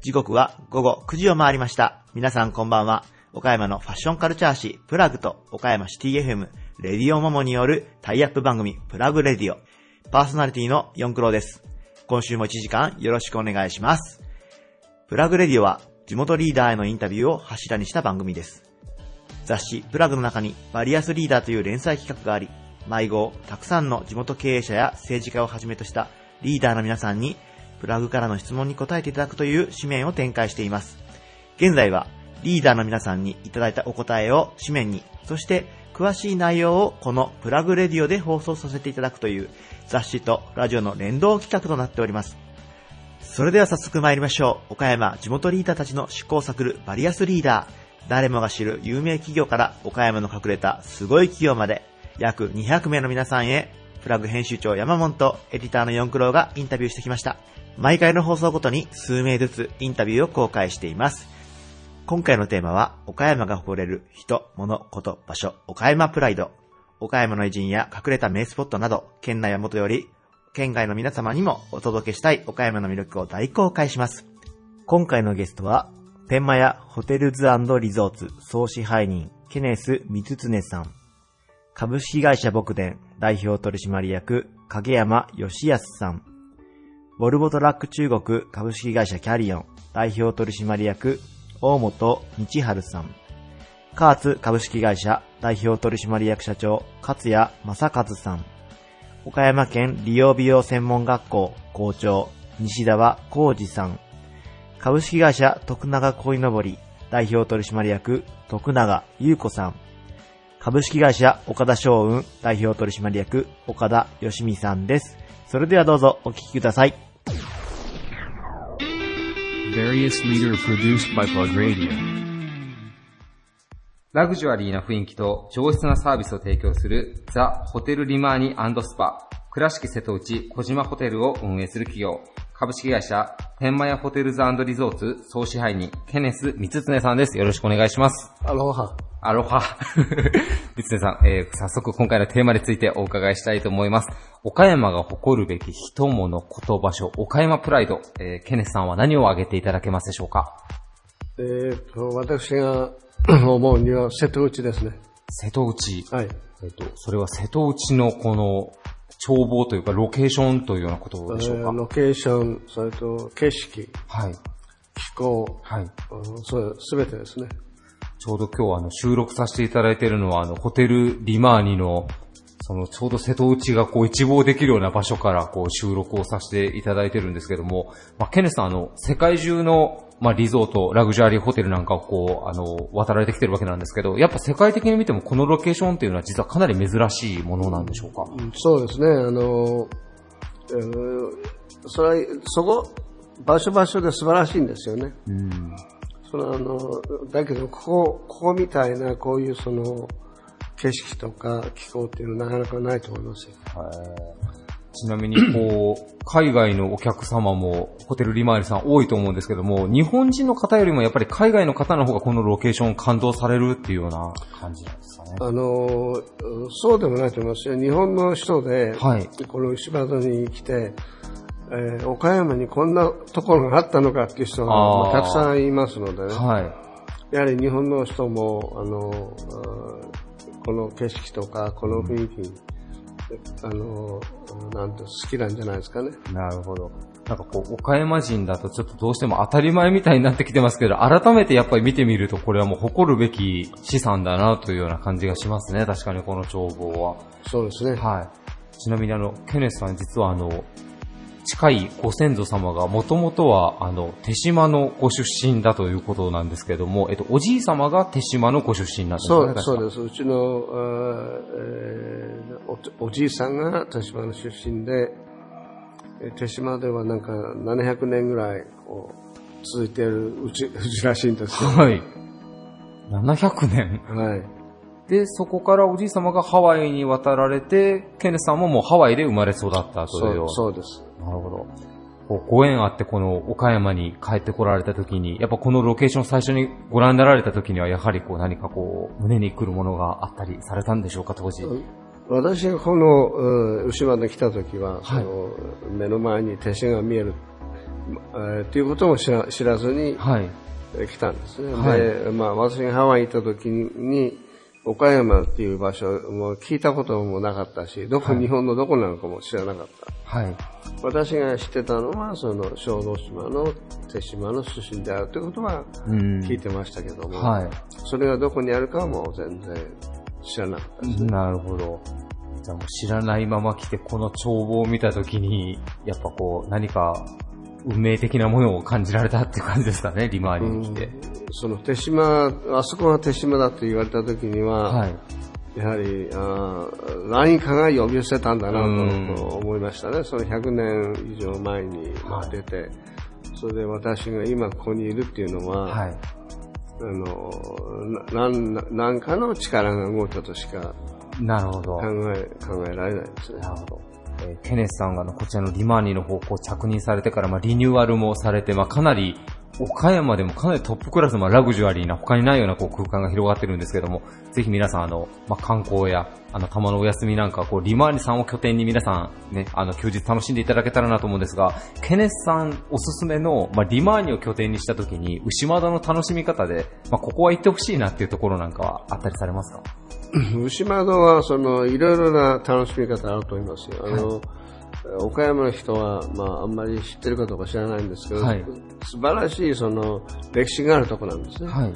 時刻は午後9時を回りました。皆さんこんばんは。岡山のファッションカルチャー誌プラグと岡山シティ FM レディオモモによるタイアップ番組プラグレディオ。パーソナリティのヨンクローです。今週も1時間よろしくお願いします。プラグレディオは地元リーダーへのインタビューを柱にした番組です。雑誌プラグの中にバリアスリーダーという連載企画があり、毎号たくさんの地元経営者や政治家をはじめとしたリーダーの皆さんにプラグからの質問に答えていただくという紙面を展開しています。現在はリーダーの皆さんにいただいたお答えを紙面に、そして詳しい内容をこのプラグレディオで放送させていただくという雑誌とラジオの連動企画となっております。それでは早速参りましょう。岡山地元リーダーたちの試行錯るバリアスリーダー。誰もが知る有名企業から岡山の隠れたすごい企業まで約200名の皆さんへプラグ編集長山本とエディターの四クロがインタビューしてきました。毎回の放送ごとに数名ずつインタビューを公開しています。今回のテーマは岡山が誇れる人、物、こと、場所、岡山プライド。岡山の偉人や隠れた名スポットなど、県内はもとより県外の皆様にもお届けしたい岡山の魅力を大公開します。今回のゲストは、天満屋ホテルズリゾーツ総支配人、ケネス・ミツツネさん。株式会社牧伝代表取締役、影山義康さん。ボルボトラック中国株式会社キャリオン代表取締役、大本道春さん。カーツ株式会社代表取締役社長、勝谷正和さん。岡山県利用美容専門学校校長、西田浩二さん。株式会社徳永恋のぼり代表取締役徳永優子さん。株式会社岡田商運代表取締役岡田義美さんです。それではどうぞお聞きください。ラグジュアリーな雰囲気と上質なサービスを提供するザ・ホテルリマーニスパ、倉敷瀬戸内小島ホテルを運営する企業、株式会社天満屋ホテルズリゾーツ総支配人、ケネス・ミツツネさんです。よろしくお願いします。アロハ。アロハ。ミツツネさん、えー早速今回のテーマについてお伺いしたいと思います。岡山が誇るべき人物、こと場所、岡山プライド、えーケネスさんは何を挙げていただけますでしょうか？えーと、私が思うには瀬戸内ですね。瀬戸内。はい。えっと、それは瀬戸内のこの眺望というかロケーションというようなことでしょうか、えーロケーション、それと景色、はい。気候、はい。うんそうすべてですね。ちょうど今日はあの収録させていただいているのはあのホテルリマーニのそのちょうど瀬戸内がこう一望できるような場所からこう収録をさせていただいてるんですけども、まあ、ケネスさんあの世界中のまあリゾート、ラグジュアリーホテルなんかをこうあの渡られてきてるわけなんですけど、やっぱ世界的に見てもこのロケーションっていうのは実はかなり珍しいものなんでしょうか、うんそうですね。あの、えーそれは、そこ、場所場所で素晴らしいんですよね。うん。それはあの、だけど、ここ、ここみたいな、こういうその、景色とか気候っていうのはなかなかないと思いますよ。ちなみに、こう、海外のお客様も、ホテルリマーリさん多いと思うんですけども、日本人の方よりもやっぱり海外の方の方がこのロケーション感動されるっていうような感じなんですかね。あの、そうでもないと思いますよ。日本の人で、はいこの石畑に来て、えー岡山にこんなところがあったのかっていう人がたくさんいますのでね。はい。やはり日本の人も、あの、この景色とか、この雰囲気、あの、なんて好きなんじゃないですかね。なるほど。なんかこう、岡山人だとちょっとどうしても当たり前みたいになってきてますけど、改めてやっぱり見てみると、これはもう誇るべき資産だなというような感じがしますね。確かにこの眺望は。そうですね。はい。ちなみにあの、ケネスさん実はあの、近いご先祖様がもともとはあの、手島のご出身だということなんですけども、えっと、おじい様が手島のご出身なんですそね。す。うそうです。うちの、えーおおじいさんが手島の出身で、えー手島ではなんか700年ぐらいこう続いているうちうちらしいんですよ。はい。700年？はい。で、そこからおじい様がハワイに渡られて、ケネスさんももうハワイで生まれ育ったというよそうそうです。なるほど。こうご縁あってこの岡山に帰ってこられた時に、やっぱこのロケーション最初にご覧になられた時には、やはりこう何かこう、胸に来るものがあったりされたんでしょうか、当時。う私がこの、うん牛まで来た時は、はい目の前に手紙が見える、えーということも知らずには来たんですね。はいで、まあ私がハワイに行った時に、岡山っていう場所も聞いたこともなかったし、どこ、日本のどこなのかも知らなかった。はい。私が知ってたのは、その小豆島の手島の出身であるということはうん。聞いてましたけども、はそれがどこにあるかはもう全然知らなかったですい。なるほど。じゃあもう知らないまま来て、この帳簿を見たときに、やっぱこう、何か、運命的なものを感じられたっていう感じですかね、リマーに来て。その手島、あそこが手島だと言われた時には、はい。やはり、あー何かが呼び寄せたんだなうんと思いましたね。その100年以上前にまあ出て、それで私が今ここにいるっていうのは、はい。あのななんなんかの力が動いたとしかなるほど。考え考えられないですね。なるほど。えーケネスさんがのこちらのリマーニの方向着任されてから、まあ、リニューアルもされて、まあ、かなり、岡山でもかなりトップクラスのまあラグジュアリーな他にないようなこう空間が広がってるんですけども、ぜひ皆さんあの、まあ、観光や、あの、たまのお休みなんか、こう、リマーニさんを拠点に皆さんね、あの、休日楽しんでいただけたらなと思うんですが、ケネスさんおすすめの、まあ、リマーニを拠点にした時に、牛窓の楽しみ方で、まあ、ここは行ってほしいなっていうところなんかはあったりされますか？牛窓は、その、いろいろな楽しみ方あると思いますよ。あの、岡山の人は、まあ、あんまり知ってるかどうか知らないんですけど、はい素晴らしい、その、歴史があるところなんですね。はい。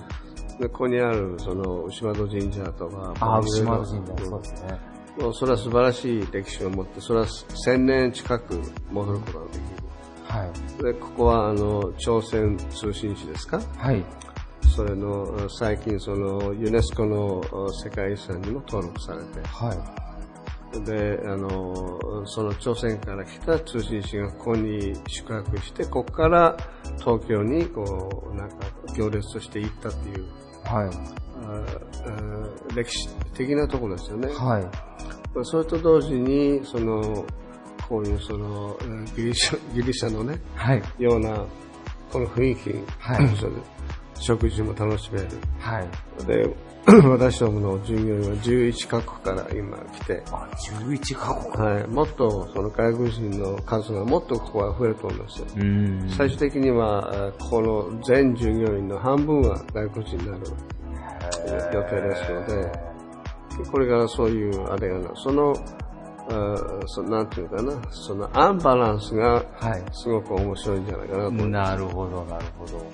でここにある、その、牛窓神社とか、あ牛窓神社、そうですね。もうそれは素晴らしい歴史を持って、それは千年近く戻ることができはい。る。で、ここは、あの、朝鮮通信使ですか？はい。それの、最近、その、ユネスコの世界遺産にも登録されて、はい。で、あの、その朝鮮から来た通信使がここに宿泊して、ここから東京に、こう、なんか、行列として行ったっていう、はい。ああ歴史的なところですよね。はい。それと同時に、その、こういうその、うんギリシャ、ギリシャのね、はい。ような、この雰囲気、はいそれで食事も楽しめる。はい。で、私どもの従業員は11カ国から今来て、あ、11カ国。はい、もっとその外国人の数がもっとここは増えると思いますよ。うーん。最終的には、えーここの全従業員の半分は外国人になる予定ですので、これからそういうあれがな、その、あーそなんていうかな、そのアンバランスがはい。すごく面白いんじゃないかなと思い。なるほど、なるほど。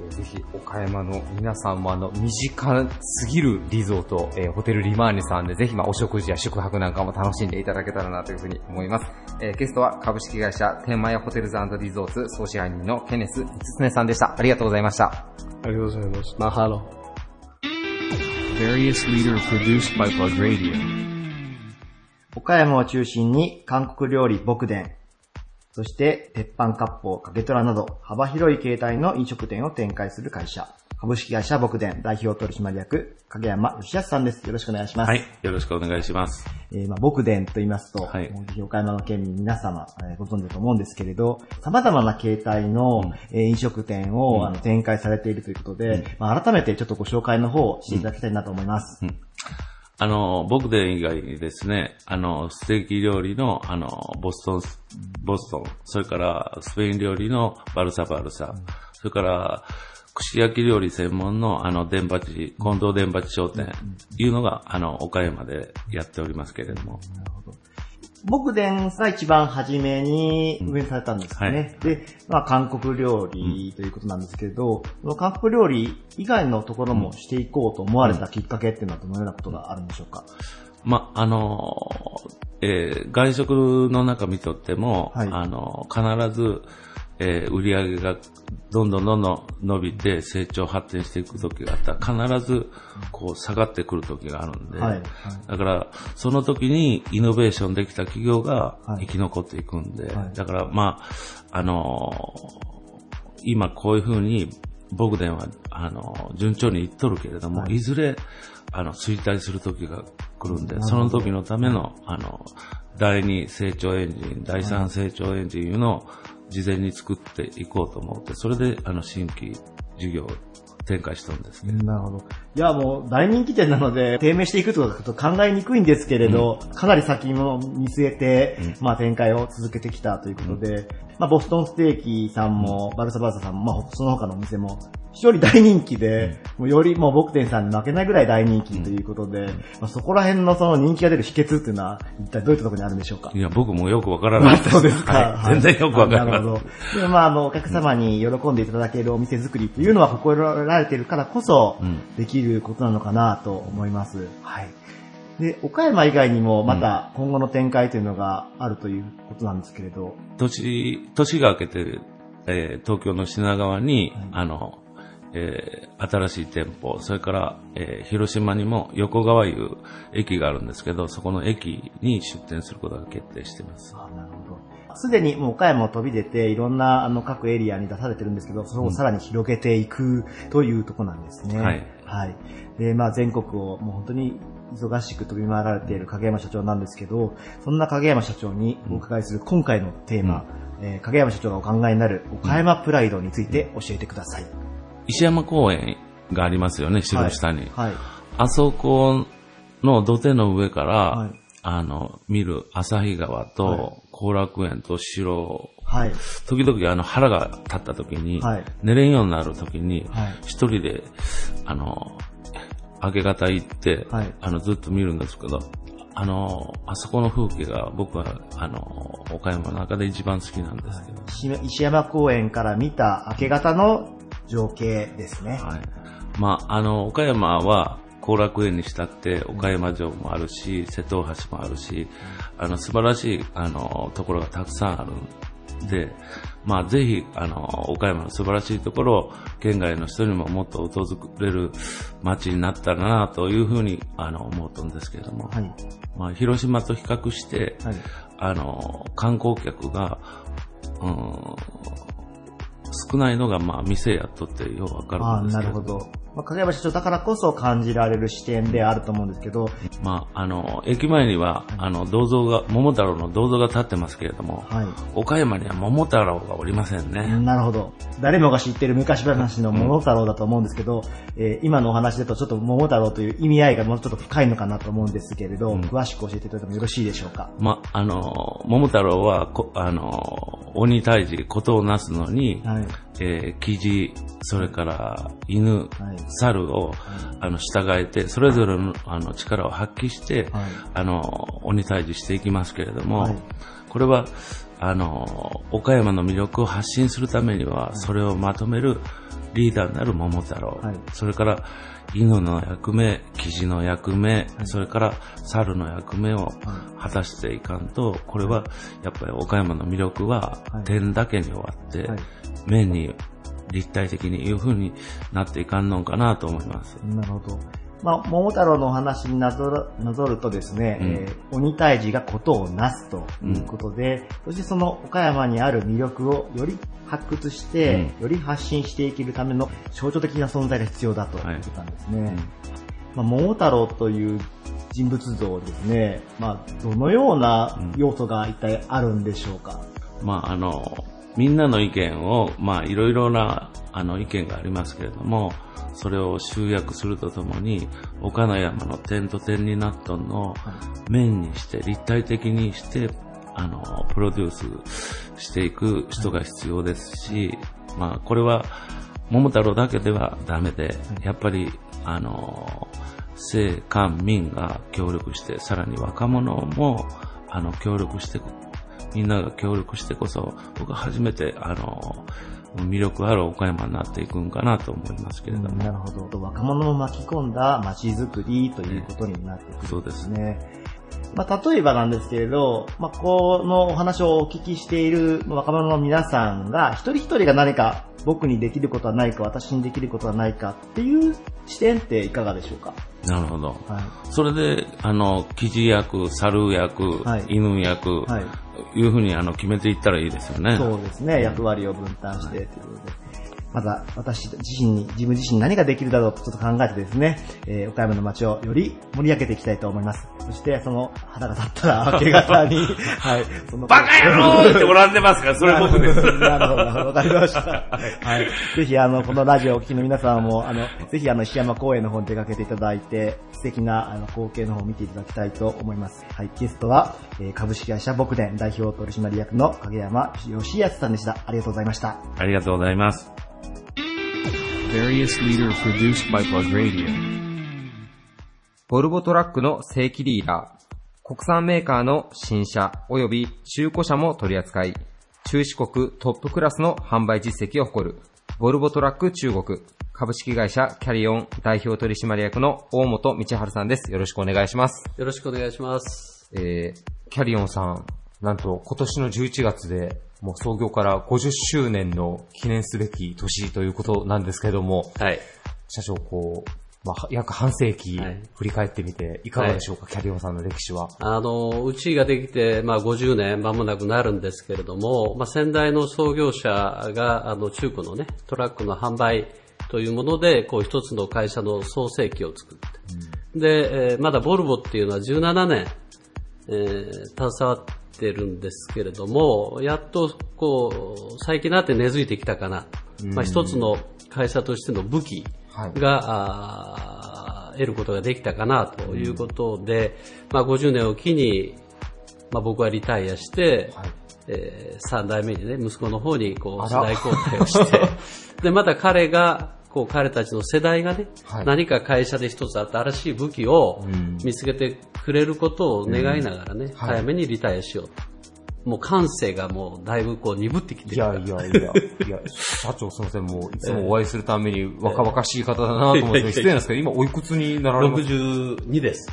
えーぜひ、岡山の皆さんもあの、身近すぎるリゾート、えーホテルリマーニさんで、ぜひ、まあ、お食事や宿泊なんかも楽しんでいただけたらなというふうに思います。えーゲストは株式会社天満屋ホテルズリゾーツ総支配人のケネス・つつねさんでした。ありがとうございました。ありがとうございます。マハロ。Various leader produced by Plug Radio. 岡山を中心に韓国料理牧伝、そして鉄板割烹、かけとらなど幅広い形態の飲食店を展開する会社、株式会社牧伝代表取締役、影山義康さんです。よろしくお願いします。はい。よろしくお願いします。えーまあ、牧伝と言いますと、はい岡山の県民皆様、えーご存知だと思うんですけれど、様々な形態の、えー飲食店を、あの展開されているということで、まあ、改めてちょっとご紹介の方をしていただきたいなと思います。あの、僕で以外にですね、あの、ステーキ料理の、あの、ボストン、ボストン、それからスペイン料理のバルサバルサ、それから、串焼き料理専門の、あの、電波地、近藤電波地商店、いうのが、あの、岡山でやっておりますけれども。牧伝が一番初めに運営されたんですよね。で、まあ韓国料理ということなんですけど、その韓国料理以外のところもしていこうと思われたきっかけっていうのはどのようなことがあるんでしょうか？ま、あの、えー外食の中見とっても、はい。あの、必ず、えー売り上げがどんどんどんどん伸びて成長発展していく時があった。ら、必ず、こう、下がってくる時があるんで、はいはい。だから、その時にイノベーションできた企業がはい。生き残っていくんで、はい。だから、まあ、あの今こういうふうに、僕伝は、あの、順調にいっとるけれども、はい。い、ずれ、あの、衰退する時が来るんで、その時のための、あの、第二成長エンジン、第三成長エンジンいうのを事前に作っていこうと思って、それで、あの、新規事業を展開してるんですけど。なるほど。いや、もう大人気店なので、低迷していくとかと考えにくいんですけれど、かなり先も見据えて、まあ展開を続けてきたということで、まあボストンステーキさんも、バルサバルサさんも、まあその他のお店も、非常に大人気で、もうよりもう僕店さんに負けないぐらい大人気ということで、まあそこら辺のその人気が出る秘訣っていうのは、一体どういったところにあるんでしょうか？いや、僕もよくわからないです。そうですか。はい全然よくわからない。なるほど。で、まあ、あの、お客様に喜んでいただけるお店作りというのは心られているからこそうん、できることなのかなと思います。はい。で、岡山以外にも、また今後の展開というのがあるということなんですけれど、年、年が明けて、えー東京の品川に、あの、えー新しい店舗、それから、えー広島にも横川いう駅があるんですけど、そこの駅に出店することが決定しています。あなるほど。すでにもう岡山を飛び出て、いろんなあの各エリアに出されてるんですけど、それをさらに広げていくというところなんですね。はい。はい。で、まあ全国をもう本当に忙しく飛び回られている影山社長なんですけど、そんな影山社長にお伺いする今回のテーマ、えー影山社長がお考えになる岡山プライドについて教えてください。石山公園がありますよね、城下に。はい。あそこの土手の上から、はい。あの、見る旭川と後楽園と城はい。時々あの腹が立った時に、はい。寝れんようになる時にはい、一人で、あの、明け方行って、はい。あの、ずっと見るんですけど、あの、あそこの風景が僕は、あの、岡山の中で一番好きなんですけど、石石山公園から見た明け方の情景ですね。はい。まあ、あの、岡山は、後楽園にしたって、岡山城もあるし、瀬戸大橋もあるし、あの、素晴らしい、あの、ところがたくさんあるんで、まあ、ぜひ、あの、岡山の素晴らしいところを、県外の人にももっと訪れる街になったらな、というふうに、あの、思うとんですけれども、はい。まあ、広島と比較して、はい。あの、観光客が、うん、少ないのが、まあ、店やっとってようわか、るんですけど。あなるほど。まあ、影山社長だからこそ感じられる視点であると思うんですけど、まあ、あの、駅前には、あの、銅像が、桃太郎の銅像が立ってますけれども、はい。岡山には桃太郎がおりませんね。なるほど。誰もが知ってる昔話の桃太郎だと思うんですけど、えー今のお話だとちょっと桃太郎という意味合いがもうちょっと深いのかなと思うんですけれど、詳しく教えていただいてもよろしいでしょうか？まあ、あの、桃太郎は、こあの、鬼退治、ことをなすのに、はい。えー、キジ、それから犬、はい。猿を、あの、従えて、それぞれの、あの、力を発揮して、はい。あの、鬼退治していきますけれども、はい。これは、あの、岡山の魅力を発信するためには、それをまとめるリーダーになる桃太郎、はい。それから、犬の役目、キジの役目、それから猿の役目を果たしていかんと、これはやっぱり岡山の魅力ははい。点だけに終わって、はい。面に立体的にいう風になっていかんのかなと思います。なるほど。まあ、桃太郎のお話になぞるなぞるとですね、うん。えー鬼退治がことをなすということで、そしてその岡山にある魅力をより発掘して、より発信していけるための象徴的な存在が必要だということなんですね。まあ、桃太郎という人物像ですね、まあ、どのような要素が一体あるんでしょうか？まあ、あの、みんなの意見を、まあ、いろいろな、あの、意見がありますけれども、それを集約するとともに、岡の山の点と点になっとんのを面にして、立体的にして、あの、プロデュースしていく人が必要ですし、まあ、これは、桃太郎だけではダメで、やっぱり、あの、政官民が協力して、さらに若者も、あの、協力して、みんなが協力してこそ、僕は初めて、あの、魅力ある岡山になっていくんかなと思いますけれども。なるほど。若者を巻き込んだ街づくりということになってくるんですね。まあ、例えばなんですけれど、まあ、このお話をお聞きしている若者の皆さんが、一人一人が何か僕にできることはないか、私にできることはないかっていう視点っていかがでしょうか？なるほど。はい。それで、あの、記事役、猿役、はい犬役、はいい、うふうにあの決めていったらいいですよね。そうですね、役割を分担してということで。また私自身に、自分自身に何ができるだろうとちょっと考えてですね、えー岡山の街をより盛り上げていきたいと思います。そして、その腹が立ったら 明け方に、はい、そのバカ野郎って笑ってますから、それ僕です。なるほど。わかりました。はい。ぜひ、あの、このラジオをお聞きの皆さんも、あの、ぜひ、あの、石山公園の方に出かけていただいて、素敵な、あの、光景の方を見ていただきたいと思います。はい。ゲストは、えー株式会社僕伝代表取締役の影山義康さんでした。ありがとうございました。ありがとうございます。Various leader produced by Plug Radio. ボルボトラックの正規リーダー、国産メーカーの新車及び中古車も取り扱い、中四国トップクラスの販売実績を誇る、ボルボトラック中国、株式会社キャリオン代表取締役の大本道春さんです。よろしくお願いします。よろしくお願いします。えー、キャリオンさん、なんと今年の11月で、もう創業から50周年の記念すべき年ということなんですけれども、はい。社長、こう、まあ、約半世紀はい振り返ってみて、いかがでしょうか、キャリオンさんの歴史は？あの、うちができて、まあ、50年間もなくなるんですけれども、まあ、先代の創業者が、あの、中古のね、トラックの販売というもので、こう、一つの会社の創世期を作って。で、えーまだボルボっていうのは17年、えー携わってるんですけれども、やっと、こう、最近になって根付いてきたかな。まあ、一つの会社としての武器はい。が、あー得ることができたかなということで、まあ、50年を機に、まあ、僕はリタイアして、はい。え3代目にね、息子の方にこう世代交代をして、で、また彼が、こう彼たちの世代がね、はい。何か会社で一つ新しい武器をうん。見つけてくれることを願いながらね、はい。早めにリタイアしようと。もう感性がもうだいぶこう鈍ってきていやるから。いやいや、いや、社長すみません、もういつもお会いするために若々しい方だなと思って、ええ失礼なんですけど、今おいくつになられます？62です。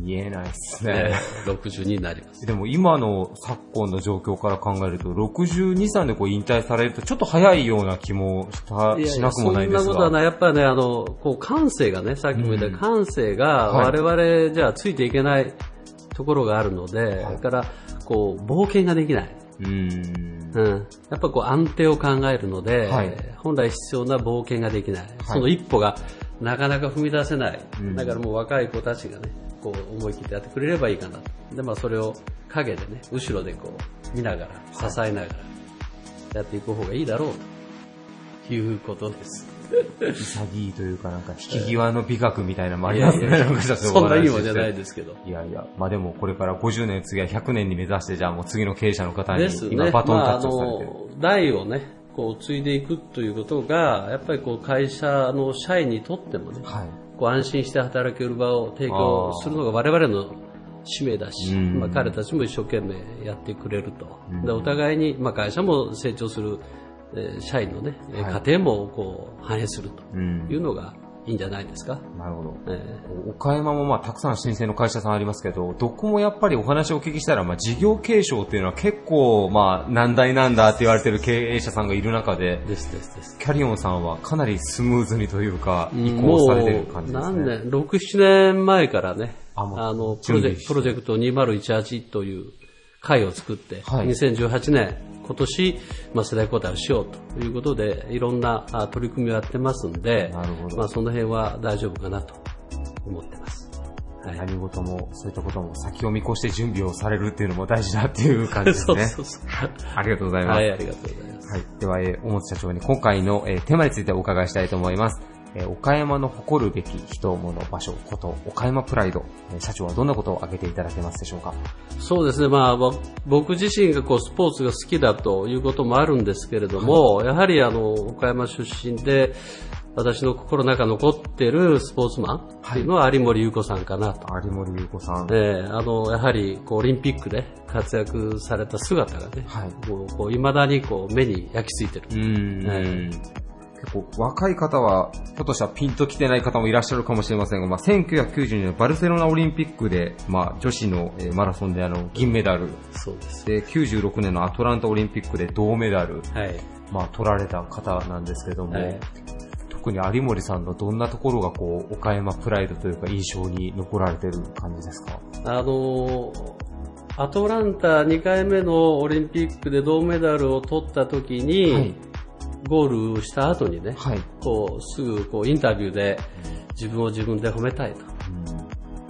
見えないっすえね。ー62になります。でも今の昨今の状況から考えると、62、3でこう引退されるとちょっと早いような気もした、しなくもないんですが。そんなことはない。やっぱりね、あの、こう感性がね、さっきも言った、うん感性がはい我々じゃついていけないところがあるので、だから、こう、冒険ができない。うーん。うん。やっぱこう安定を考えるので、はい本来必要な冒険ができない。その一歩がなかなか踏み出せない。うんだからもう若い子たちがね、こう思い切ってやってくれればいいかなと。で、まあそれを陰でね、後ろでこう見ながら、支えながらやっていく方がいいだろうということです。潔いというかなんか 引き際の美学みたいなのもありますね。なんか社長そんないいもんじゃないですけど。いやいや、まあでもこれから50年、次は100年に目指して、じゃあもう次の経営者の方に。今バトンタまあ、あッチをされてる。の、代をね、こう、継いでいくということが、やっぱりこう、会社の社員にとってもね、はい。こう、安心して働ける場を提供するのが我々の使命だし、うん。まあ、彼たちも一生懸命やってくれると。うん。でお互いに、まあ、会社も成長する、えー社員のね、えーはい。家庭もこう、反映するとうん。いうのがいいんじゃないですか？なるほど。え岡山もまあたくさん新生の会社さんありますけど、どこもやっぱりお話をお聞きしたら、まあ事業継承っていうのは結構まあ難題なんだって言われてる経営者さんがいる中でー、ですですです。キャリオンさんはかなりスムーズにというか、移も行されてる感じですね。何年、6、7年前からね、あの、プロジェクト2018という会を作って、はい2018年、今年、まあ、世代交代をしようということで、いろんなあ取り組みをやってますんで、なるほどまあ、その辺は大丈夫かなと思ってます。はい。何事も、そういったことも先を見越して準備をされるっていうのも大事だっていう感じです そうね。そうそう。ありがとうございます。はい、ありがとうございます。はい。では、えー、大本社長に今回の、えーテーマについてお伺いしたいと思います。えー岡山の誇るべき人、物、場所、こと、岡山プライド。えー社長はどんなことを挙げていただけますでしょうか？そうですね、まあ、ぼ僕自身がこうスポーツが好きだということもあるんですけれども、やはりあの、岡山出身で、私の心の中残ってるスポーツマンっていうのは有森裕子さんかなと。有森優子さん。ええあの、やはり、こう、オリンピックで活躍された姿がね、はいもう、こう、未だにこう、目に焼き付いてる。うーん。え結構若い方は、ひょっとしたらピンと来てない方もいらっしゃるかもしれませんが、まあ、1992年のバルセロナオリンピックで、まあ、女子のえーマラソンであの、銀メダル。そうです。で、96年のアトランタオリンピックで銅メダル。はい。まあ、取られた方なんですけども、はい特に有森さんのどんなところがこう、岡山プライドというか印象に残られてる感じですか？あの、アトランタ2回目のオリンピックで銅メダルを取った時に、はいゴールした後にね、はい。こう、すぐこうインタビューで自分を自分で褒めたいと。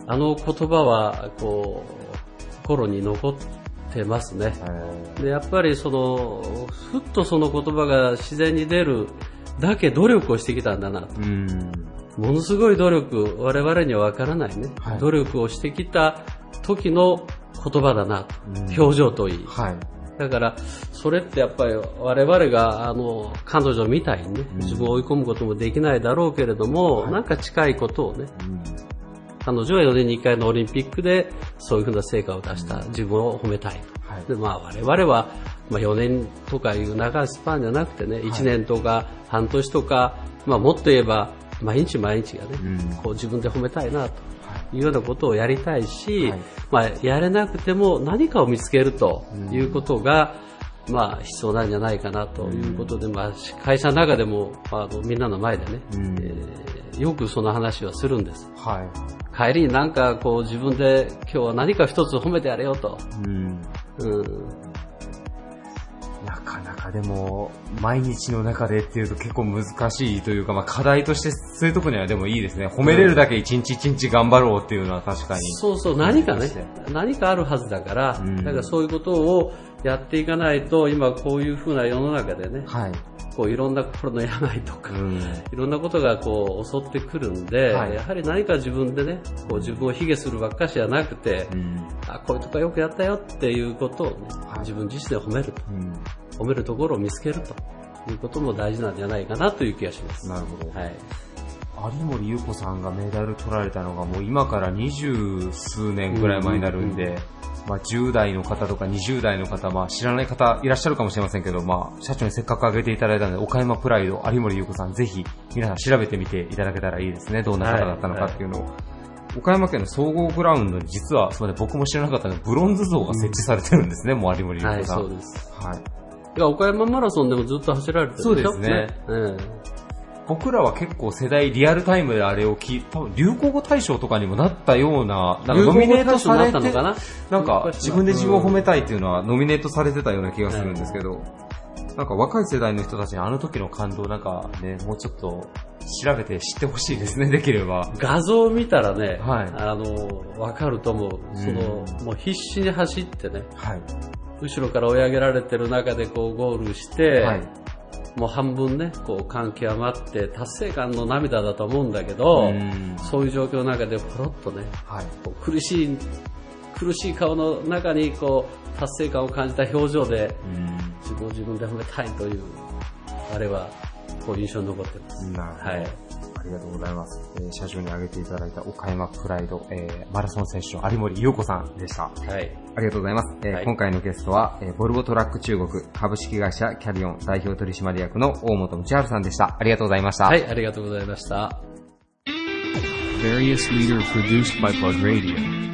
あの言葉は、こう、心に残ってますね。で、やっぱりその、ふっとその言葉が自然に出るだけ努力をしてきたんだなと。うん。ものすごい努力、我々にはわからないね、はい努力をしてきた時の言葉だなと。表情といい。はい。だから、それってやっぱり我々が、あの、彼女みたいにね、自分を追い込むこともできないだろうけれども、なんか近いことをね、彼女は4年に1回のオリンピックでそういうふうな成果を出した自分を褒めたいと。はい。で、まあ我々は、まあ4年とかいう長いスパンじゃなくてね、1年とか半年とか、まあもっと言えば、毎日毎日がね、うん。こう自分で褒めたいなというようなことをやりたいし、はいまあやれなくても何かを見つけるということが、まあ必要なんじゃないかなということで、まあ会社の中でも、あのみんなの前でね、うんえーよくその話はするんです。はい。帰りになんかこう自分で今日は何か一つ褒めてやれよと。うん。うんなかなかでも、毎日の中でっていうと結構難しいというか、まあ課題としてそういうとこにはでもいいですね。褒めれるだけ一日一日頑張ろうっていうのは確かに。そうそう、何かねう、何かあるはずだから、んだからそういうことをやっていかないと、今こういうふうな世の中でね、はい。こういろんな心の病とか、うん。いろんなことがこう襲ってくるんで、はいやはり何か自分でね、こう自分を卑下するばっかしじゃなくて、うん。あ、こういうとこよくやったよっていうことをね、はい自分自身で褒めると。うん。褒めるところを見つけるということも大事なんじゃないかなという気がします。なるほど。はい。有森優子さんがメダル取られたのがもう今から二十数年ぐらい前になるんで、まあ10代の方とか20代の方、まあ知らない方いらっしゃるかもしれませんけど、まあ社長にせっかく挙げていただいたので、岡山プライド有森優子さんぜひ皆さん調べてみていただけたらいいですね。どんな方だったのかっていうのを。岡山県の総合グラウンドに実は、すみません、僕も知らなかったので、ブロンズ像が設置されてるんですね、もう有森優はい、子さん。そうです。はい。いや、岡山マラソンでもずっと走られてるそうですね。うん。僕らは結構世代リアルタイムであれを聞い多分流行語大賞とかにもなったような、なんかノミネートされて、流行語大賞になったのかな？なんか自分で自分を褒めたいっていうのはノミネートされてたような気がするんですけど、なんか若い世代の人たちにあの時の感動なんかね、もうちょっと調べて知ってほしいですね、できれば。画像を見たらね、はい。あの、わかると思う。その、もう必死に走ってね、はい。後ろから追い上げられてる中でこうゴールして、はい。もう半分ね、こう感極まって達成感の涙だと思うんだけど、うんそういう状況の中でポロッとね、はい。苦しい、苦しい顔の中にこう達成感を感じた表情で自分を自分で褒めたいという、あれはこう印象に残ってます。なるほど。はい。ありがとうございます。えー、社長に挙げていただいた岡山プライド、えー、マラソン選手の有森優子さんでした。はい。ありがとうございます。えーはい今回のゲストは、えーボルボトラック中国株式会社キャリオン代表取締役の大本道春さんでした。ありがとうございました。はい、ありがとうございました。Various leader produced by Plug Radio.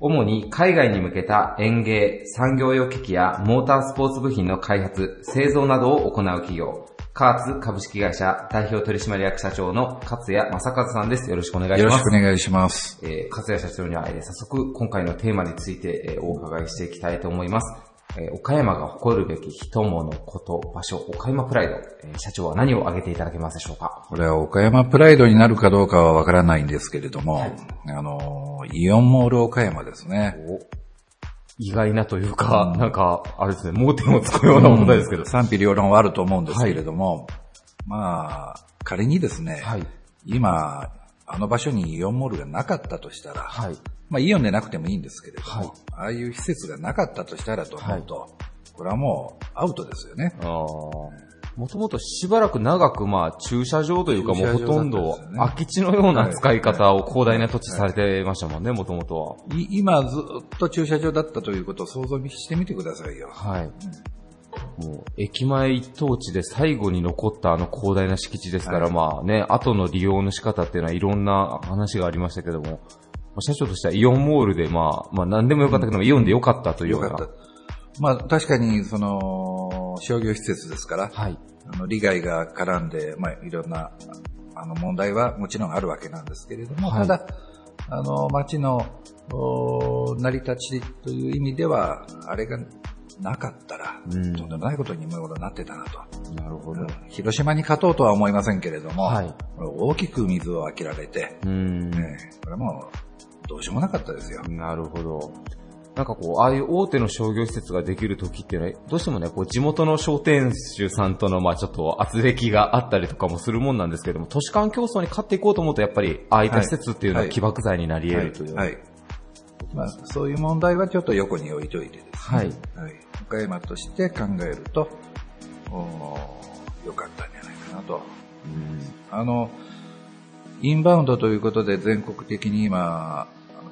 主に海外に向けた園芸、産業用機器やモータースポーツ部品の開発、製造などを行う企業、カーツ株式会社代表取締役社長の勝谷正和さんです。よろしくお願いしよろします。くお願いします。えー、勝谷社長には、えー早速今回のテーマについて、えーお伺いしていきたいと思います。えー岡山が誇るべき人物、こと、場所、岡山プライド、えー社長は何を挙げていただけますでしょうか？これは岡山プライドになるかどうかはわからないんですけれども、あの、イオンモール岡山ですね。意外なというか、なんか、あれですね、盲点をつくような問題ですけど。賛否両論はあると思うんですけれども、まあ、仮にですね、はい。今、あの場所にイオンモールがなかったとしたら、はい。まあイオンでなくてもいいんですけれども、はいああいう施設がなかったとしたらと思うと、これはもうアウトですよね。あもともとしばらく長く、まあ、駐車場というか、もうほとんど空き地のような使い方を広大な土地されてましたもんね、もともとい今ずっと駐車場だったということを想像してみてくださいよ。は。はい。もう、駅前一等地で最後に残ったあの広大な敷地ですから、はいまあね、後の利用の仕方っていうのはいろんな話がありましたけども、まあ社長としてはイオンモールで、まあ、まあ何でもよかったけども、イオンでよかったというような。まあ確かにその商業施設ですから、はい。あの利害が絡んで、まあいろんなあの問題はもちろんあるわけなんですけれども、はいただ、あの街のお成り立ちという意味では、あれがなかったら、うんとんでもないことに今頃なってたなと。なるほど。広島に勝とうとは思いませんけれども、はい大きく水を開けられて、うん。ねこれはもう、どうしようもなかったですよ。なるほど。なんかこう、ああいう大手の商業施設ができる時っていうのは、どうしてもね、こう、地元の商店主さんとの、まあちょっと圧力があったりとかもするもんなんですけども、都市間競争に勝っていこうと思うと、やっぱり、ああいった施設っていうのははい起爆剤になり得るという。はい。はいまあ、そういう問題はちょっと横に置いといてですね。はい。はい。岡山として考えると、よかったんじゃないかなと。あの、インバウンドということで全国的に今、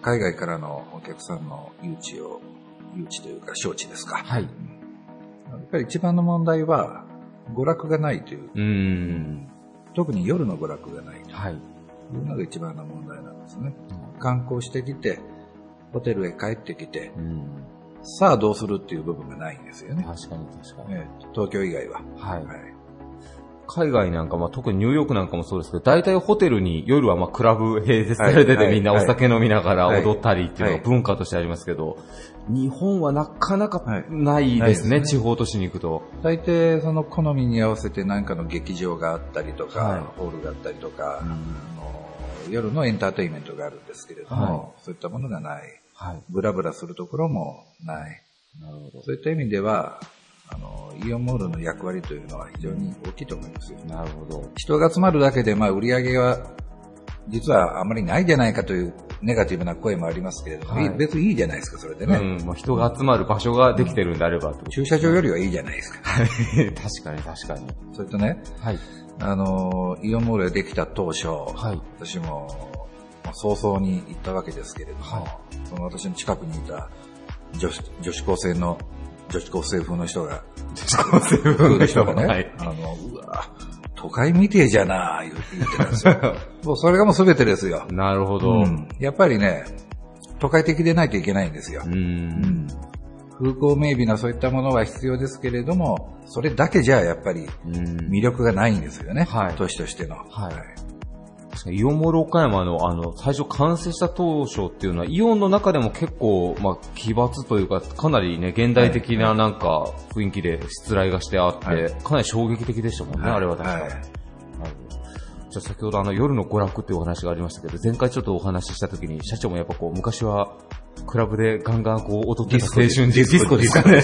海外からのお客さんの誘致を、誘致というか招致ですか。はい。やっぱり一番の問題は、娯楽がないという、うーん。特に夜の娯楽がないとはい。いうのが一番の問題なんですね。観光してきて、ホテルへ帰ってきて、うん。さあどうするっていう部分がないんですよね。確かに確かに。ね東京以外は。はい。はい海外なんか、まあ、特にニューヨークなんかもそうですけど、大体ホテルに夜はまあクラブ併設されてて、はいみんなお酒飲みながらはい。踊ったりっていうのはい。が文化としてありますけど、日本はなかなかはい。ないですね、地方都市に行くと。大抵その好みに合わせて何かの劇場があったりとか、はい。ホールがあったりとか、夜のエンターテインメントがあるんですけれども、はい。そういったものがない。はい。ブラブラするところもない。なるほそういった意味では、あの、イオンモールの役割というのは非常に大きいと思いますよ。ど。なるほど。人が集まるだけで、まあ、売り上げは、実はあまりないじゃないかというネガティブな声もありますけれども、はいい別にいいじゃないですか、それでね。うん、まあ、人が集まる場所ができてるんであればってこと駐車場よりはいいじゃないですか。はい。確かに確かに。それとね、はい。あの、イオンモールができた当初、はい。私も、まあ早々に行ったわけですけれども、はその私の近くにいた女子女子高生の、女子高生風の人が、高生風の人がね、はい。あの、うわ、都会みてえじゃな言う言ってたんですよ。もうそれがもう全てですよ。なるほど。ううん。んやっぱりね、都会的でないといけないんですよ。ん。風光明媚なそういったものは必要ですけれども、それだけじゃやっぱりうん魅力がないんですよね。はい都市としての。はい確か？にイオンモール岡山の、あの、最初完成した当初っていうのは、イオンの中でも結構、まあ、奇抜というか、かなりね、現代的ななんか、雰囲気で失礼がしてあって、はい。かなり衝撃的でしたもんね、はい。あれは確か。に。はい。じゃあ先ほどあの、夜の娯楽っていうお話がありましたけど、前回ちょっとお話しした時に、社長もやっぱこう、昔は、クラブでガンガンこう、踊ってた青春時ディスコです。かね。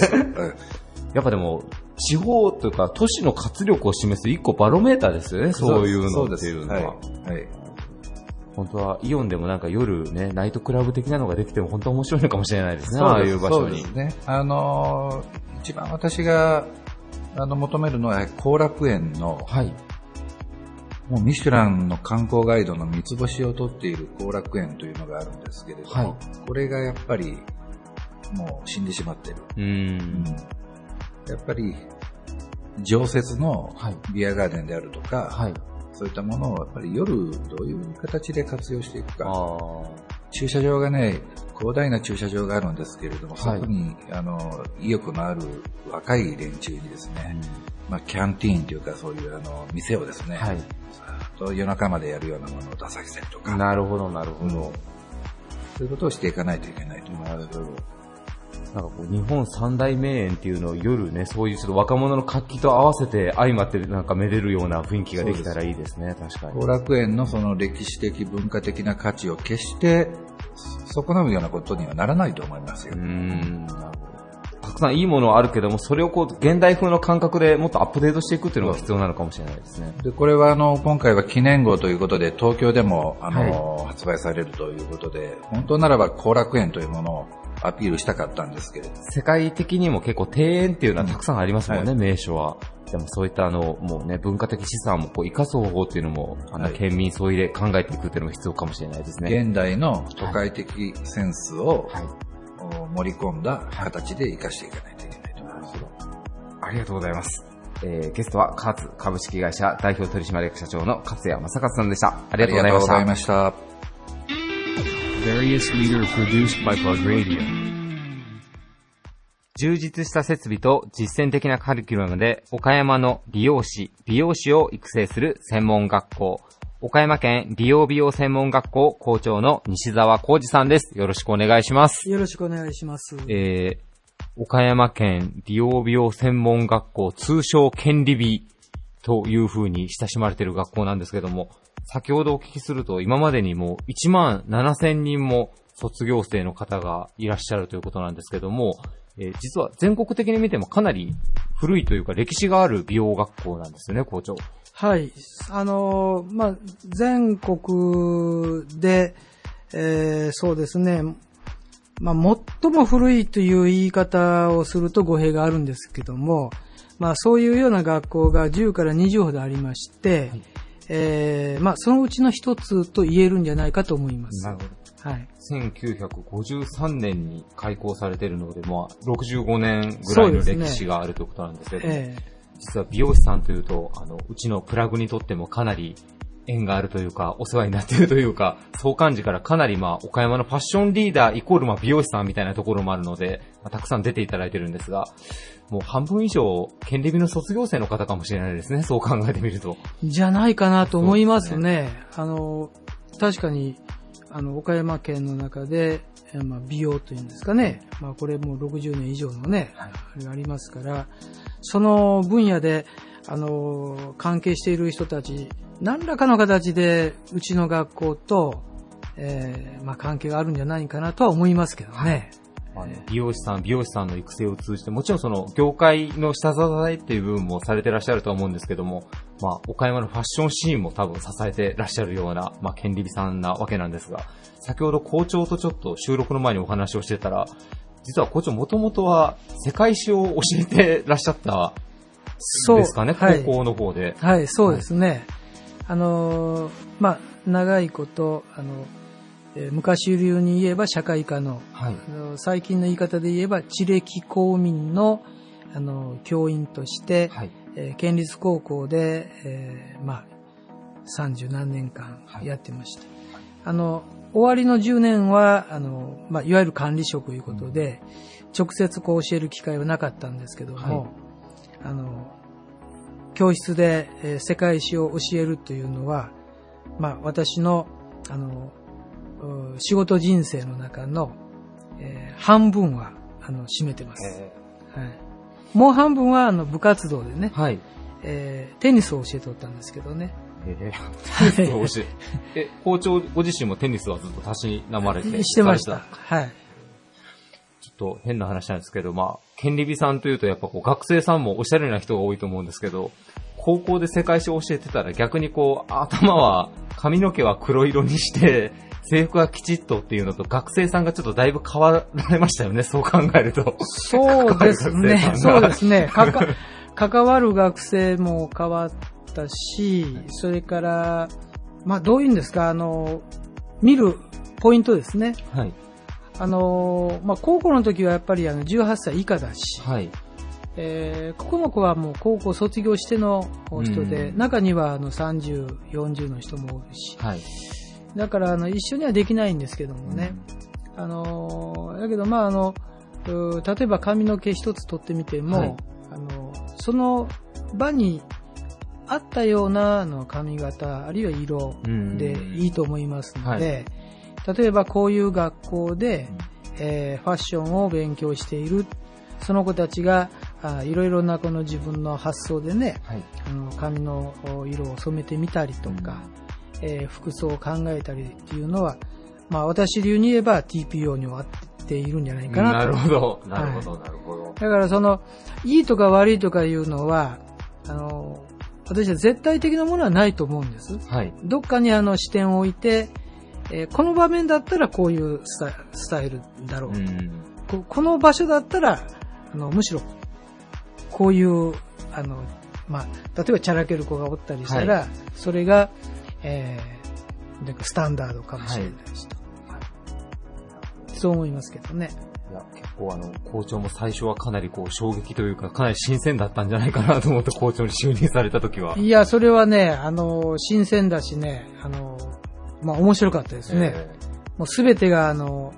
はいやっぱでも、地方というか、都市の活力を示す一個バロメーターですよね、そういうのっていうのは。はい。はい本当はイオンでもなんか夜ね、ナイトクラブ的なのができても本当は面白いのかもしれないですね、ああいう場所にそうです。ね。あのー、一番私が、あの、求めるのは、後楽園の、はい。もうミシュランの観光ガイドの三つ星を取っている後楽園というのがあるんですけれども、はいこれがやっぱり、もう死んでしまってる。うーん。やっぱり、常設のはい。ビアガーデンであるとか、はい。そういったものをやっぱり夜どういう形で活用していくか。駐車場がね、広大な駐車場があるんですけれども、はいそこに、あの、意欲のある若い連中にですね、まあ、キャンティーンというかそういうあの、店をですね、はい。と夜中までやるようなものを出させたりとか、なるほど、なるほど。そういうことをしていかないといけないと思います。なるほど。なんかこう、日本三大名園っていうのを夜ね、そういうちょっと若者の活気と合わせて相まってなんかめでるような雰囲気ができたらいいですね、確かに。後楽園のその歴史的文化的な価値を決して損なうようなことにはならないと思いますようー。ん、なるほど。たくさんいいものはあるけども、それをこう、現代風の感覚でもっとアップデートしていくっていうのが必要なのかもしれないですね。で、これはあの、今回は記念号ということで、東京でもあの、発売されるということで、本当ならば後楽園というものをアピールしたかったんですけれど、世界的にも結構庭園っていうのはたくさんありますもんね、う名所は。でもそういったあの、もうね、文化的資産もこう生かす方法っていうのも、あの、はい県民総入れ考えていくっていうのも必要かもしれないですね。現代の都会的センスを、はい。お盛り込んだ形で活かしていかないといけないと思います。ありがとうございます。えー、ゲストは、カーツ株式会社代表取締役社長の勝谷正和さんでした。あありがとうございました。ました。Various leader produced by Plug Radio. 充実した設備と実践的なカリキュラムで岡山の理容師、美容師を育成する専門学校。岡山県理容美容専門学校校長の西澤浩二さんです。よろしくお願いします。よろしくお願いします。えー、岡山県理容美容専門学校、通称県理美という風に親しまれている学校なんですけども、先ほどお聞きすると今までにも1万7000人も卒業生の方がいらっしゃるということなんですけども、えー実は全国的に見てもかなり古いというか歴史がある美容学校なんですよね、校長。はい。あのーまあ、全国で、えーそうですね、まあ、最も古いという言い方をすると語弊があるんですけども、まあ、そういうような学校が10から20ほどありまして、えーまあ、そのうちの一つと言えるんじゃないかと思います。るほど。はい。1953年に開校されているので、まあ、65年ぐらいの歴史があるということなんですけども、え実は美容師さんというと、あの、うちのプラグにとってもかなり縁があるというか、お世話になっているというか、相関時からかなりまあ、岡山のファッションリーダーイコールまあ、美容師さんみたいなところもあるので、まあ、たくさん出ていただいてるんですが、もう半分以上、県レビの卒業生の方かもしれないですね、そう考えてみると。えじゃないかなと思いますね。あの、確かに、あの、岡山県の中で、えーまあ、美容というんですかね。まあ、これもう60年以上のね、あれがありますから、その分野で、あの、関係している人たち、何らかの形で、うちの学校と、えーまあ、関係があるんじゃないかなとは思いますけどね。あの美容師さん、美容師さんの育成を通じて、もちろんその業界の下支えっていう部分もされてらっしゃるとは思うんですけども、まあ、岡山のファッションシーンも多分支えてらっしゃるような、まあ、県理美さんなわけなんですが、先ほど校長とちょっと収録の前にお話をしてたら、実は校長もともとは世界史を教えてらっしゃったんですかね、はい高校の方で。はい、そうですね。あのーまあ、長いこと、あの、えー昔流に言えば社会科の、はい。最近の言い方で言えば地歴公民の、あの、教員として、はい。えー県立高校で、えーまあ、三十何年間はいやってました。あの、終わりの10年は、あの、まあ、いわゆる管理職ということで、直接こう教える機会はなかったんですけども、はいあの、教室で、えー世界史を教えるというのは、まあ、私の、あの、う仕事人生の中の、えー半分は、あの、占めてます。はい。もう半分は、あの、部活動でね、はい。えーテニスを教えておったんですけどね。えー、テニスを教え、え、校長ご自身もテニスはずっとたしなまれてしてました。はい。っと変な話なんですけど、まあ、県理美さんというとやっぱこう学生さんもおしゃれな人が多いと思うんですけど、高校で世界史を教えてたら逆にこう、頭は、髪の毛は黒色にして、制服はきちっとっていうのと学生さんがちょっとだいぶ変わられましたよね、そう考えると。そうですね。そうですね。かか、関わる学生も変わったし、それから、まあ、どういうんですか、あの、見るポイントですね。はい。あの、まあ、高校の時はやっぱりあの、18歳以下だし、はい。えーここの子はもう高校卒業しての人で、うん中にはあの30、40の人もおるし、はい。だからあの一緒にはできないんですけどもね。あのーだけどまああの、うー例えば髪の毛一つ取ってみても、はいあのその場に合ったようなあの髪型、あるいは色うんでいいと思いますので、例えばこういう学校で、えーファッションを勉強している、その子たちがあいろいろなこの自分の発想でね、はい。あの髪の色を染めてみたりとか、えー服装を考えたりっていうのは、まあ私流に言えば TPO に終わっているんじゃないかなと。なるほど。なるほど、なるほど。だからその、いいとか悪いとかいうのは、あの、私は絶対的なものはないと思うんです。はい。どっかにあの視点を置いて、えーこの場面だったらこういうスタイスタイルだろう、うん。こ。この場所だったら、あの、むしろ、こういう、あの、まあ、例えばチャラける子がおったりしたら、それが、えー、なんかスタンダードかもしれないしと。そう思いますけどね。いや、結構あの、校長も最初はかなりこう、衝撃というか、かなり新鮮だったんじゃないかなと思って校長に就任された時は。いや、それはね、あの、新鮮だしね、あの、まあ、面白かったですね。えもうすべてが、あの、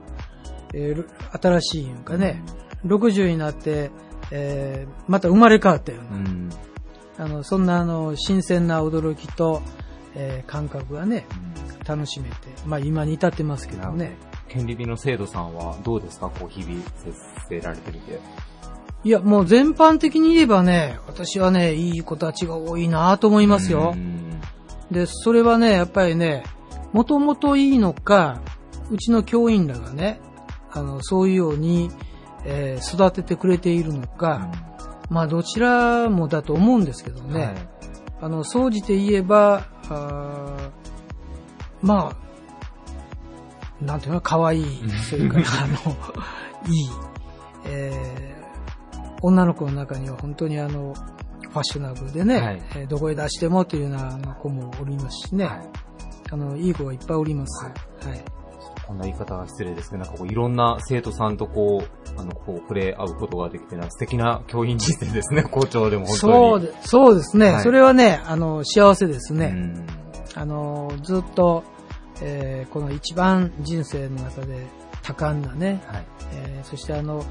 えー新しいいうかね、60になって、えーまた生まれ変わったような、ーうん。あの、そんなあの、新鮮な驚きと、えー感覚がね、楽しめて、まあ今に至ってますけどね。権利人の制度さんはどうですか？こう、日々接せられてみて。いや、もう全般的に言えばね、私はね、いい子たちが多いなと思いますよう。んで、それはね、やっぱりね、もともといいのか、うちの教員らがね、あの、そういうように、えー育ててくれているのか、まあ、どちらもだと思うんですけどね。はい。あの、総じて言えば、あーまあ、なんていうの、可愛い、それから、あの、いい、えー女の子の中には本当にあの、ファッショナブルでね、はい。えーどこへ出してもというような子もおりますしね、はいあの、いい子がいっぱいおります。はい。こんな言い方が失礼ですけど、なんかこう、いろんな生徒さんとこう、あの、こう、触れ合うことができて、素敵な教員人生ですね、校長でも本当に。そうでそうですね、はいそれはね、あの、幸せですね。うんあの、ずっと、えーこの一番人生の中で多感なね、はい。えーそしてあの、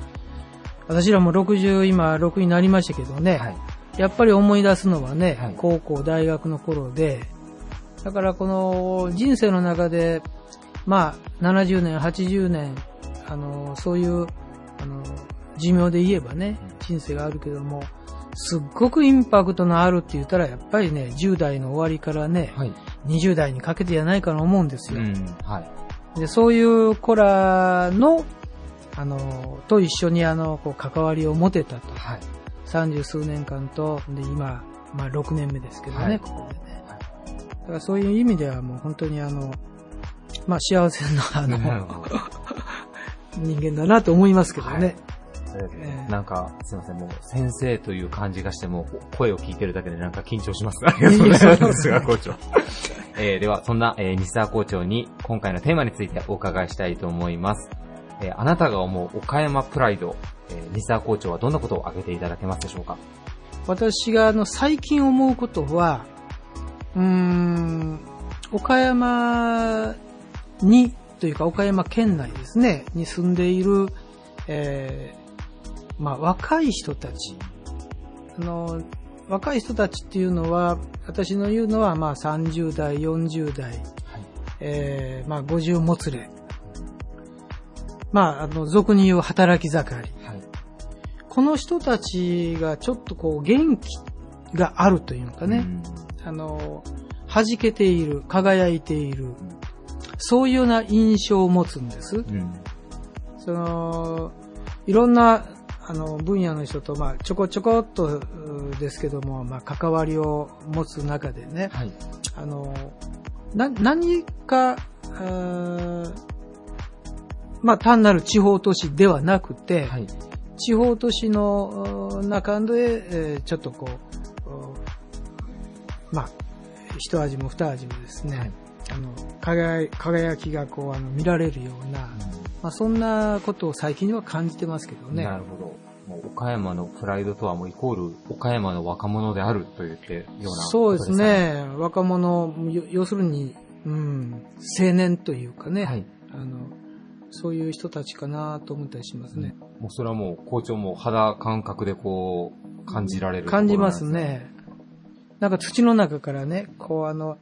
私らも60、今6になりましたけどね、はい。やっぱり思い出すのはね、はい高校、大学の頃で、だからこの人生の中で、まあ、70年、80年、あの、そういう、あの、寿命で言えばね、人生があるけども、すっごくインパクトのあるって言ったら、やっぱりね、10代の終わりからね、はい。20代にかけてじゃないかな思うんですよ。うん。はい。で、そういう子らの、あの、と一緒にあの、こう、関わりを持てたと。はい。三十数年間と、で、今、まあ、6年目ですけどね、はいここでね。だからそういう意味ではもう本当にあの、まあ、幸せな、あの。人間だなと思いますけどね。ええなんか、すいません、もう、先生という感じがしても、声を聞いてるだけでなんか緊張します。ありがとうございます、菅校長。えーでは、そんな、えー西沢校長に、今回のテーマについてお伺いしたいと思います。えーあなたが思う岡山プライド、えー西沢校長はどんなことを挙げていただけますでしょうか？私があの、最近思うことは、うーん、岡山に、というか岡山県内ですね、に住んでいる、えーまあ、若い人たち。あの、若い人たちっていうのは、私の言うのは、まあ、30代、40代、えーまあ、50もつれ。まあ、あの、俗に言う働き盛り。はい。この人たちがちょっとこう元気があるというのかね、あの、弾けている、輝いている、そういうような印象を持つんです。うん。うん。その、いろんな、あの、分野の人と、まあ、ちょこちょこっとうですけども、まあ、関わりを持つ中でね、はい。あの、な、何か、まあ、単なる地方都市ではなくて、はい。地方都市のう中で、えーちょっとこう、うまあ、一味も二味もですね、はいあの輝い輝きがこうあの見られるような、まあ、そんなことを最近は感じてますけどね。なるほど。もう岡山のプライドとはもうイコール岡山の若者であると言ってようなそうです。ね。若者、よ要するに、うん、青年というかね、はい。あの、そういう人たちかなと思ったりしますね。もうそれはもう校長も肌感覚でこう感じられる感じますね。なんか土の中からね、こうあの、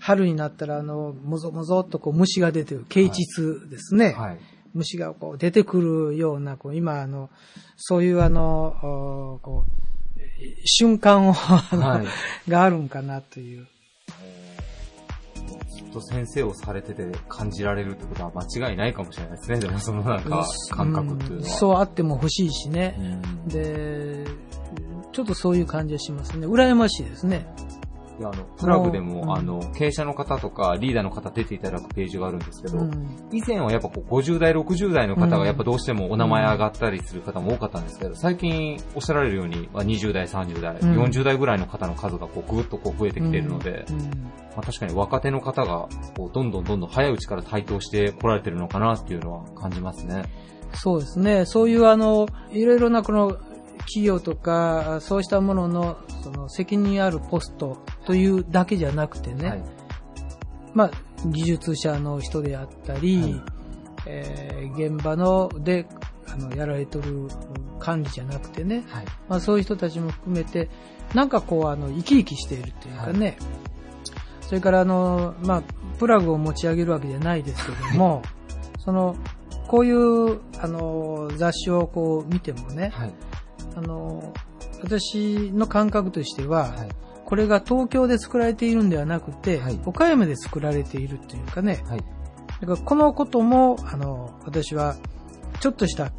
春になったらあの、もぞもぞっとこう虫が出てる、啓蟄ですね。はい。虫がこう出てくるような、こう今あの、そういうあの、おこう、瞬間を、はいがあるんかなという。と先生をされてて感じられるってことは間違いないかもしれないですね。でもそのなんか感覚っていうのは。んそうあっても欲しいしね。うんで、ちょっとそういう感じがしますね。羨ましいですね。いやあの、プラグでも、うん。あの、経営者の方とかリーダーの方出ていただくページがあるんですけど、うん。以前はやっぱこう50代、60代の方がやっぱどうしてもお名前上がったりする方も多かったんですけど、最近おっしゃられるように、まあ20代、30代、うん。40代ぐらいの方の数がこうぐっとこう増えてきているので、うん。まあ、確かに若手の方がこうどんどんどんどん早いうちから台頭してこられてるのかなっていうのは感じますね。そうですね。そういうあの、いろいろなこの企業とか、そうしたものの、その責任あるポストというだけじゃなくてね、はい。まあ、技術者の人であったり、はいえー現場ので、あの、やられてる管理じゃなくてね、はい。まあそういう人たちも含めて、なんかこう、あの、生き生きしているというかね、それからあの、まあ、プラグを持ち上げるわけじゃないですけども、その、こういう、あの、雑誌をこう見てもね、はい。あの、私の感覚としては、はい。これが東京で作られているんではなくて、はい岡山で作られているというかね、はい。だからこのことも、あの、私は、ちょっとした、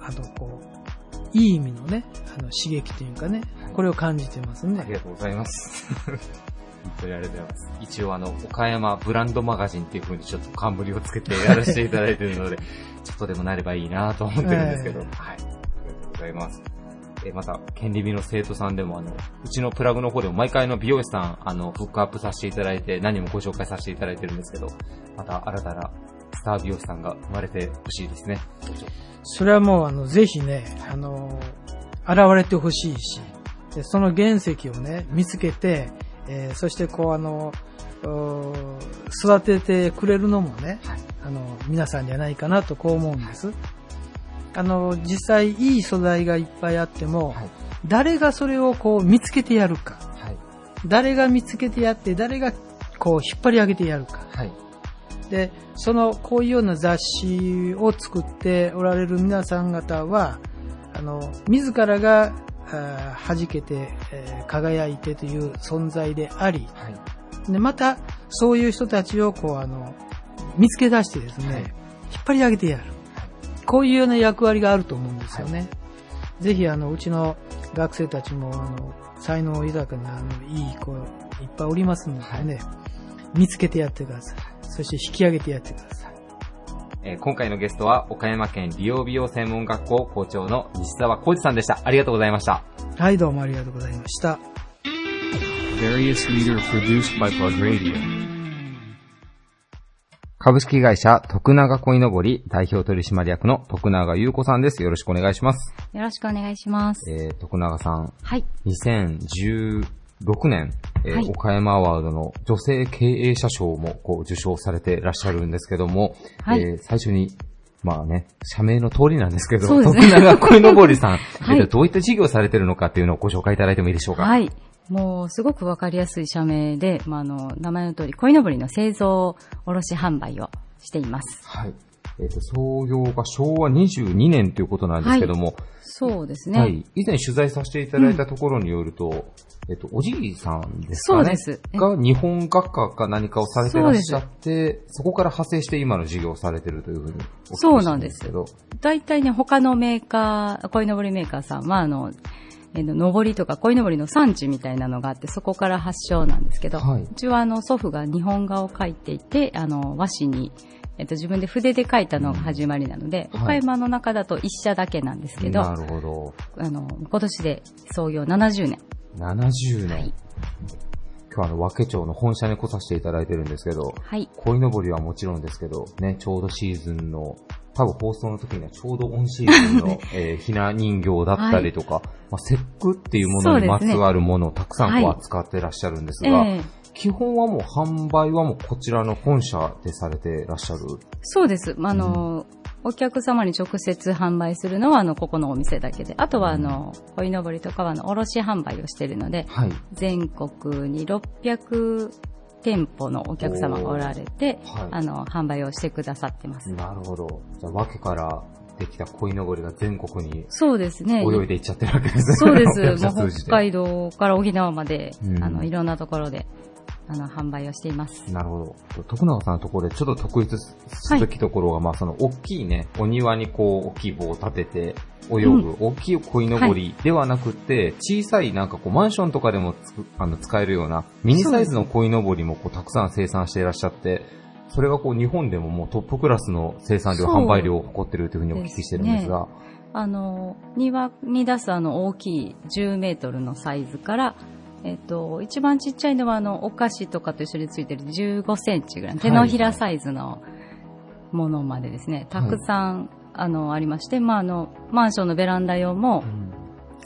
あの、こう、いい意味のね、あの、刺激というかね、これを感じてますねあり。がとうございます。本当にありがとうございます。一応あの、岡山ブランドマガジンっていう風にちょっと冠をつけてやらせていただいてるので、ちょっとでもなればいいなと思ってるんですけど、はい。ありがとうございます。えまた、権利美の生徒さんでもあの、うちのプラグの方でも毎回の美容師さん、あの、フックアップさせていただいて、何もご紹介させていただいてるんですけど、また新たなスター美容師さんが生まれてほしいですね。それはもう、あの、ぜひね、あの、現れてほしいし、でその原石をね、見つけて、えーそしてこう、あの、お育ててくれるのもね、あの、皆さんじゃないかなとこう思うんです。あの、実際いい素材がいっぱいあっても、はい誰がそれをこう見つけてやるか、はい。誰が見つけてやって、誰がこう引っ張り上げてやるか。はい。で、その、こういうような雑誌を作っておられる皆さん方は、あの、自らが、あー弾けて、えー輝いてという存在であり、はい。で、また、そういう人たちを、こう、あの、見つけ出してですね、はい引っ張り上げてやる。こういうような役割があると思うんですよね。ぜひ、あの、うちの学生たちも、あの、才能豊かな、あの、いい子、いっぱいおりますのでね、見つけてやってください。そして引き上げてやってください。えー今回のゲストは岡山県理容美容専門学校校長の西澤浩二さんでした。ありがとうございました。はい、どうもありがとうございました。株式会社徳永恋のぼり代表取締役の徳永優子さんです。よろしくお願いします。よろしくお願いします。えー、徳永さん、はい。2016年、えーはい岡山アワードの女性経営者賞もこう受賞されていらっしゃるんですけども、はいえー最初に、まあね、社名の通りなんですけど、ね徳永恋のぼりさん、はいどういった事業をされてるのかっていうのをご紹介いただいてもいいでしょうか？はい。もう、すごくわかりやすい社名で、まあ、あの、名前の通り、鯉のぼりの製造、卸販売をしています。はい。えっ、と、創業が昭和22年ということなんですけども、そうですね。はい。以前取材させていただいたところによると、えっと、おじいさんですかね。そうですえが日本学科か何かをされてらっしゃって、そこから派生して今の事業をされてるというふうにお聞きしたそうなんですけど。大体ね、他のメーカー、鯉のぼりメーカーさんは、あの、えーのぼりとか鯉のぼりの産地みたいなのがあって、そこから発祥なんですけど、はいうちはあの、祖父が日本画を描いていて、あの、和紙に、えっと、自分で筆で描いたのが始まりなので、はい岡山の中だと一社だけなんですけど、なるほど。あの、今年で創業70年。70年。はい今日はあの、和気町の本社に来させていただいてるんですけど、はい。鯉のぼりはもちろんですけど、ね、ちょうどシーズンの、多分放送の時にはちょうどオンシーズンの、えーひな人形だったりとか、まあ、節句っていうものにまつわるものをたくさんこうはい扱ってらっしゃるんですが、ええ基本はもう販売はもうこちらの本社でされてらっしゃる。そうです。まああの、お客様に直接販売するのは、あの、ここのお店だけで。あとは、あの、鯉のぼりとかは、あの、卸販売をしているので、はい。全国に600店舗のお客様がおられて、はいあの、販売をしてくださってます。なるほど。じゃあ、わけからできた鯉のぼりが全国にそうですね。泳いでいっちゃってるわけですね。そうです。もう北海道から沖縄まで、うんあの、いろんなところで、あの、販売をしています。なるほど。徳永さんのところでちょっと特筆すべきところが、まあその大きいね、お庭にこう大きい棒を立てて泳ぐ、大きい鯉のぼりではなくて、小さいなんかこうマンションとかでもつくあの使えるようなミニサイズの鯉のぼりもこうたくさん生産していらっしゃって、それがこう日本でももうトップクラスの生産量、販売量を誇っているというふうにお聞きしてるんですが、あの、庭に出すあの大きい10メートルのサイズから、えっと、一番ちっちゃいのはあの、お菓子とかと一緒についてる15センチぐらい、手のひらサイズのものまでですね、たくさん、あの、ありまして、まあ、あの、マンションのベランダ用も、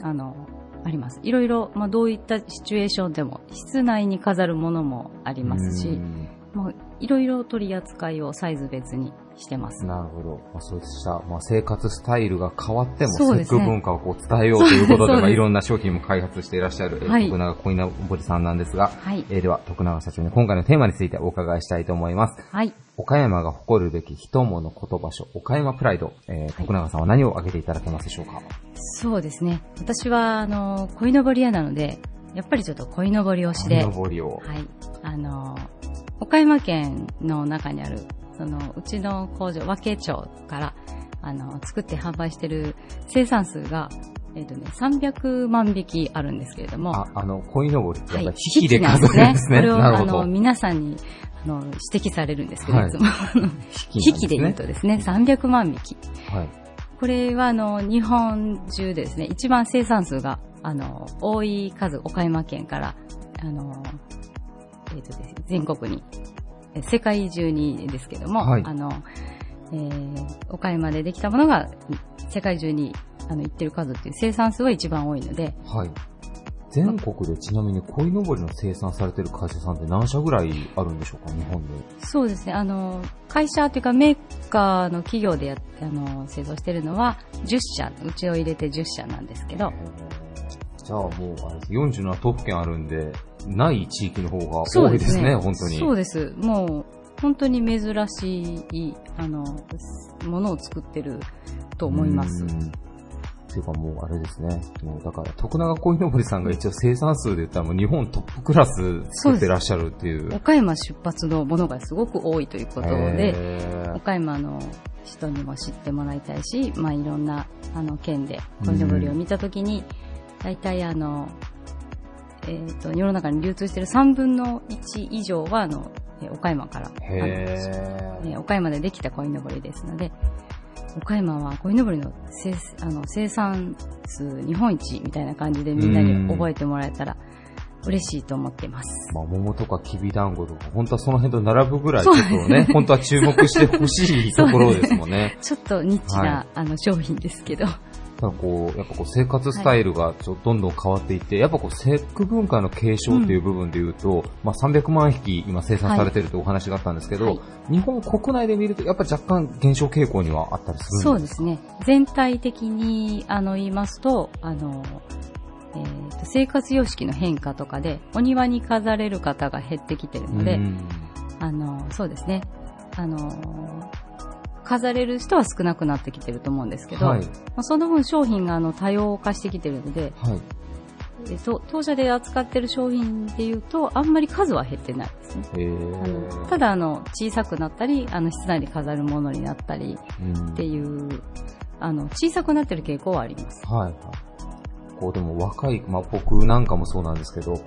あの、あります。いろいろ、まあ、どういったシチュエーションでも、室内に飾るものもありますし、うん。もういろいろ取り扱いをサイズ別にしてます。なるほど。まあ、そうした、まあ、生活スタイルが変わっても、そうですね文化をこう伝えようということで、まあ、いろんな商品も開発していらっしゃる、えーはい徳永小稲堀さんなんですが、はいえーでは、徳永社長に今回のテーマについてお伺いしたいと思います。はい。岡山が誇るべき人物言葉書、岡山プライド、えー徳永さんは何を挙げていただけますでしょうか？そうですね。私は、あの、鯉のぼり屋なので、やっぱりちょっと鯉のぼり推しで、登りを。はい。あの、岡山県の中にある、その、うちの工場、和気町から、あの、作って販売してる生産数が、えっ、とね、300万匹あるんですけれども、あ、あの、鯉のぼりってやっぱり引引きで数えるんですね。これを、あの。皆さんに、あの、指摘されるんですけど、はいいつも。引きで言うとですね、300万匹。はい。これは、あの、日本中でですね、一番生産数が、あの、多い数、岡山県から、あの、えっ、とですね、全国に、え世界中にですけども、はい。あの、えー岡山でできたものが、世界中に、あの、行ってる数っていう生産数は一番多いので、はい。全国でちなみに鯉のぼりの生産されてる会社さんって何社ぐらいあるんでしょうか、日本で。そうですね、あの、会社というかメーカーの企業でやあの製造してるのは10社、うちを入れて10社なんですけど、じゃあもう、あれです、47都府県あるんで、ない地域の方が多いですね、本当に。そうです。もう、本当に珍しい、あの、ものを作ってると思いますていうかもうあれですね。もうだから、徳永鯉のぼりさんが一応生産数で言ったらもう日本トップクラス作ってらっしゃるっていう。岡山出発のものがすごく多いということで、岡山の人にも知ってもらいたいし、まあいろんなあの県で鯉のぼりを見たときに、大体あの、えっ、と、世の中に流通している3分の1以上はあの、え岡山から、あのへーえー岡山でできた鯉のぼりですので、岡山は鯉のぼりの生あの生産数日本一みたいな感じでみんなに覚えてもらえたら嬉しいと思っています。まあ、桃とかきびだんごとか、本当はその辺と並ぶぐらいちょっとね、本当は注目してほしいところですもんね。ちょっとニッチな、はいあの商品ですけど。ただこう、やっぱこう生活スタイルがちょっとどんどん変わっていって、やっぱこう節句文化の継承っていう部分で言うと、まあ300万匹今生産されてるというお話があったんですけど、はい。日本国内で見るとやっぱ若干減少傾向にはあったりするんですか？そうですね。全体的にあの言いますと、あの、えーと生活様式の変化とかでお庭に飾れる方が減ってきてるので、うん。あの、そうですね。あの、飾れる人は少なくなってきてると思うんですけど、はい。まあ、その分商品があの多様化してきてるので、はい。えっと当社で扱ってる商品でいうと、あんまり数は減ってないですね。えあのー、ただあの、小さくなったり、あの、室内で飾るものになったりうんっていう、あの、小さくなってる傾向はあります。はいはい。こうでも若い、まあ僕なんかもそうなんですけど、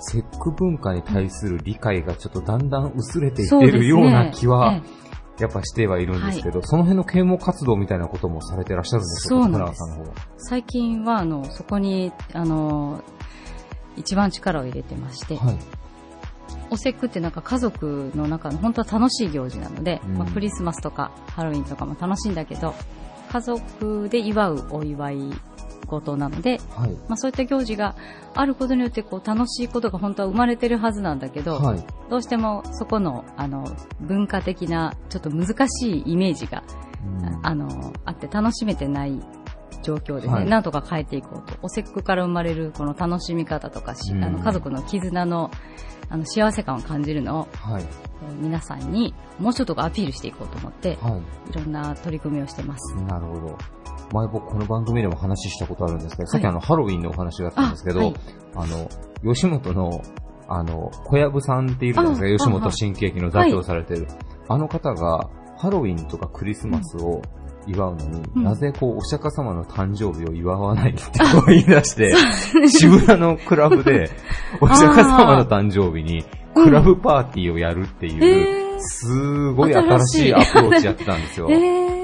節句文化に対する理解がちょっとだんだん薄れていってるような気は、ええやっぱしてはいるんですけど、その辺の啓蒙活動みたいなこともされてらっしゃるんですよそうさんの方は。最近は、あの、そこに、あの、一番力を入れてまして、はい。お節句ってなんか家族の中の本当は楽しい行事なので、うんまあ、クリスマスとかハロウィンとかも楽しいんだけど、家族で祝うお祝い事なので、はい。まあ、そういった行事があることによってこう楽しいことが本当は生まれてるはずなんだけど、はい。どうしてもそこのあの文化的なちょっと難しいイメージが、うんあのあって楽しめてない状況ですね、はいなんとか変えていこうとお節句から生まれるこの楽しみ方とかし、うんあの家族の絆のあの幸せ感を感じるのをはい。えー皆さんにもうちょっとアピールしていこうと思って、はい。いろんな取り組みをしてます。なるほど。前僕この番組でも話したことあるんですけど、い。さっきあのハロウィンのお話があったんですけど、あはい。あの、吉本の、あの、小籔さんっているじゃないですか、あ吉本新喜劇の座長をされてる。あの方が、ハロウィンとかクリスマスを祝うのに、うん。なぜこう、お釈迦様の誕生日を祝わないってこう言い出して、渋谷のクラブで、お釈迦様の誕生日に、クラブパーティーをやるっていう、えー。すごい新しいアプローチやってたんですよ。えー、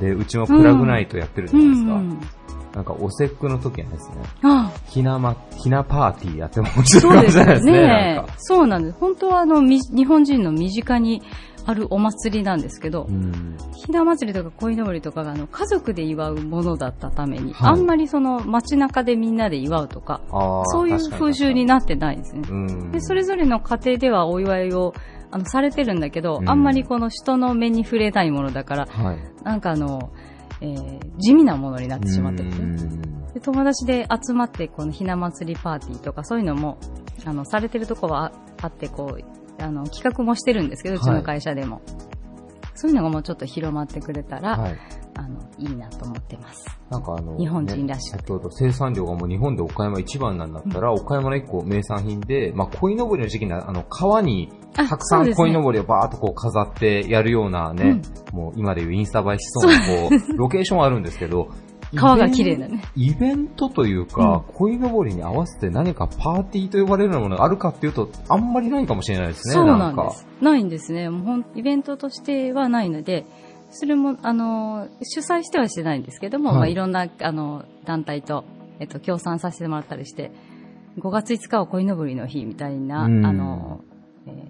で、うちもプラグナイトやってるじゃうないですか。ん。なんか、お節句の時はですね、あひなま、ひなパーティーやっても面白そうですいじゃないですね、ねなんか。そうなんです。本当はあの、み日本人の身近にあるお祭りなんですけど、うん。ひな祭りとか鯉のぼりとかがあの家族で祝うものだったために、はいあんまりその街中でみんなで祝うとか、そういう風習になってないですね。うん。で、それぞれの家庭ではお祝いをあの、されてるんだけど、うんあんまりこの人の目に触れないものだから、はい。なんかあの、えー地味なものになってしまってる。うんで友達で集まって、このひな祭りパーティーとか、そういうのも、あの、されてるとこはああって、こう、あの、企画もしてるんですけど、うちの会社でも。そういうのがもうちょっと広まってくれたら、はい。あの、いいなと思ってます。なんかあの、日本人らしく。ね生産量がもう日本で岡山一番なんだったら、岡山の一個名産品で、まあ、鯉のぼりの時期にあの、川に、あたくさん鯉のぼりをバーっとこう飾ってやるようなね、もう今でいうインスタ映えしそうなこう、ロケーションはあるんですけど、川が綺麗だね。イベントというか、鯉のぼりに合わせて何かパーティーと呼ばれるようなものがあるかっていうと、あんまりないかもしれないですね。そうなんかです。ないんですね。もうほんイベントとしてはないので、それも、あの、主催してはしてないんですけども、はいいまあ、いろんな、あの、団体と、えっと、協賛させてもらったりして、5月5日は鯉のぼりの日みたいな、あうんの、えー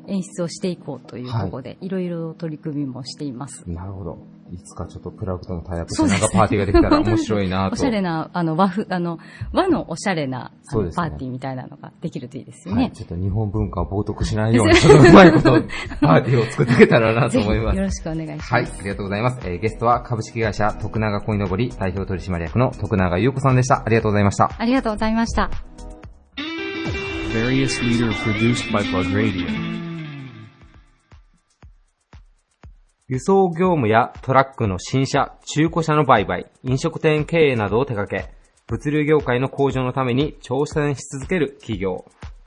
演出をしていこうというところで、いろいろ取り組みもしています。なるほど。いつかちょっとプラグとのタイアップしなんかパーティーができたら面白いなと。おしゃれな、あの、和風、あの、和のおしゃれな、あのそうですねパーティーみたいなのができるといいですよはい、ね。ちょっと日本文化を冒涜しないように、ちょっとうまいこと、パーティーを作っていけたらなと思います よ。ろしくお願いします。はい、ありがとうございます。えーゲストは株式会社徳永恋のぼり代表取締役の徳永優子さんでした。ありがとうございました。ありがとうございました。Various leader produced by Plug Radio. 輸送業務やトラックの新車、中古車の売買、飲食店経営などを手掛け、物流業界の向上のために挑戦し続ける企業。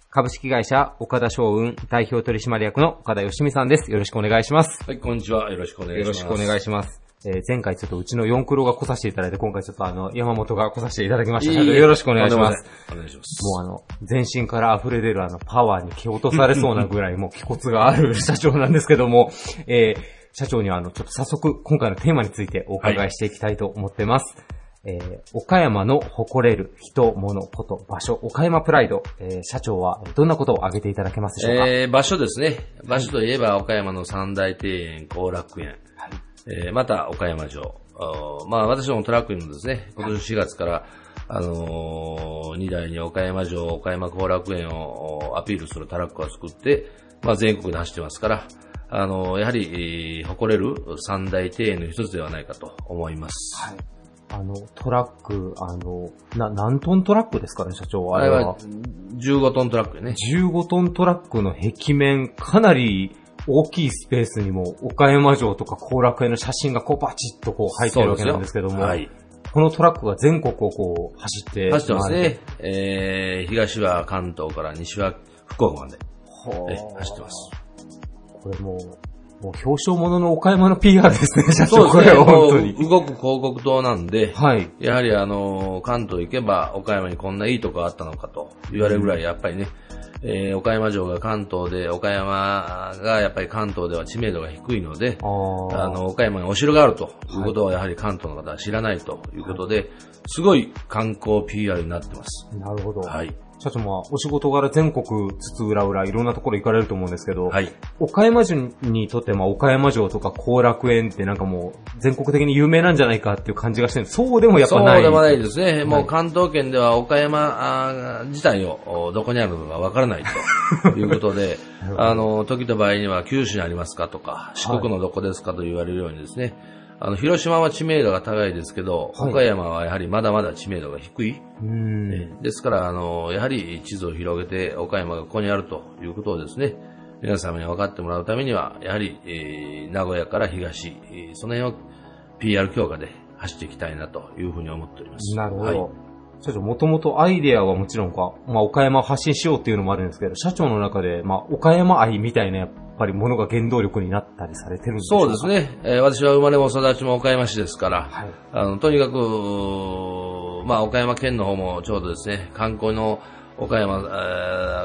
株式会社岡田商運代表取締役の岡田義美さんです。よろしくお願いします。はい、こんにちは。よろしくお願いします。よろしくお願いします。えー前回ちょっとうちの4クロが来させていただいて、今回ちょっとあの、山本が来させていただきましたので、よろしくお願いします。お願いします。もうあの、全身から溢れ出るあの、パワーに蹴落とされそうなぐらい、もう気骨がある社長なんですけども、えー、社長にはあの、ちょっと早速、今回のテーマについてお伺いしていきたいと思ってます。えー、岡山の誇れる人、物、こと、場所、岡山プライド、えー、社長はどんなことを挙げていただけますでしょうか、えー、場所ですね。場所といえば、岡山の三大庭園、後楽園。えー、また、岡山城。まあ、私どもトラックにもですね、今年4月から、あのー、2台に岡山城、岡山後楽園をおアピールするトラックを作って、まあ、全国で走ってますから、あのーやはり、えー誇れる三大庭園の一つではないかと思います。あの、トラック、あの、な、何トントラックですかね、社長。あれはあれは。15トントラックね。15トントラックの壁面、かなり大きいスペースにも、岡山城とか後楽園の写真がこうバチッとこう入ってるわけなんですけども、はい。このトラックが全国をこう走って、走ってますね。えー、東は関東から西は福岡まで、走ってます。これもう、もう表彰物の岡山の PR ですね、社長。これは本当に。動く広告塔なんで、はい。やはりあの、関東行けば岡山にこんないいとこあったのかと言われるぐらい、やっぱりね、えー岡山城が関東で、岡山がやっぱり関東では知名度が低いので、あの、岡山にお城があるということはやはり関東の方は知らないということで、すごい観光 PR になってます。なるほど。はい。社長もお仕事柄全国津々浦々いろんなところ行かれると思うんですけど、はい。岡山城にとって、まあ、岡山城とか後楽園ってなんかもう全国的に有名なんじゃないかっていう感じがしてるそうでもやっぱない。そうでもないですね。もはいう関東圏では岡山自体をおどこにあるのかわからないと いうことで、あの、時と場合には九州にありますかとか、四国のどこですかと言われるようにですね、あの、広島は知名度が高いですけど、はい岡山はやはりまだまだ知名度が低い。うん。ですから、あの、やはり地図を広げて岡山がここにあるということをですね、皆様に分かってもらうためには、やはり、えー名古屋から東、えーその辺を PR 強化で走っていきたいなというふうに思っております。なるほど。はい社長、もともとアイデアはもちろんか、まあ、岡山を発信しようっていうのもあるんですけど、社長の中で、まあ、岡山愛みたいな、やっぱりものが原動力になったりされてるんでしょそうです。ね。えー私は生まれも育ちも岡山市ですから、はい。あの、とにかく、まあ、岡山県の方もちょうどですね、観光の岡山、え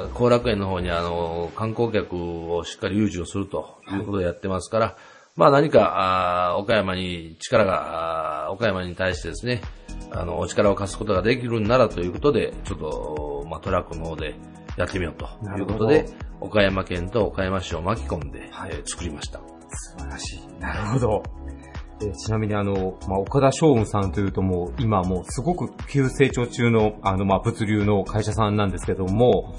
ー後楽園の方にあの、観光客をしっかり誘致をするということをやってますから、まあ何か、あー岡山に力が、岡山に対してですね、あの、お力を貸すことができるんならということで、ちょっと、まあトラックの方でやってみようということで岡山県と岡山市を巻き込んで、えー作りました。素晴らしい。なるほど。えーちなみにあの、まあ、岡田将雲さんというともう、今もうすごく急成長中の、あの、まあ、物流の会社さんなんですけども、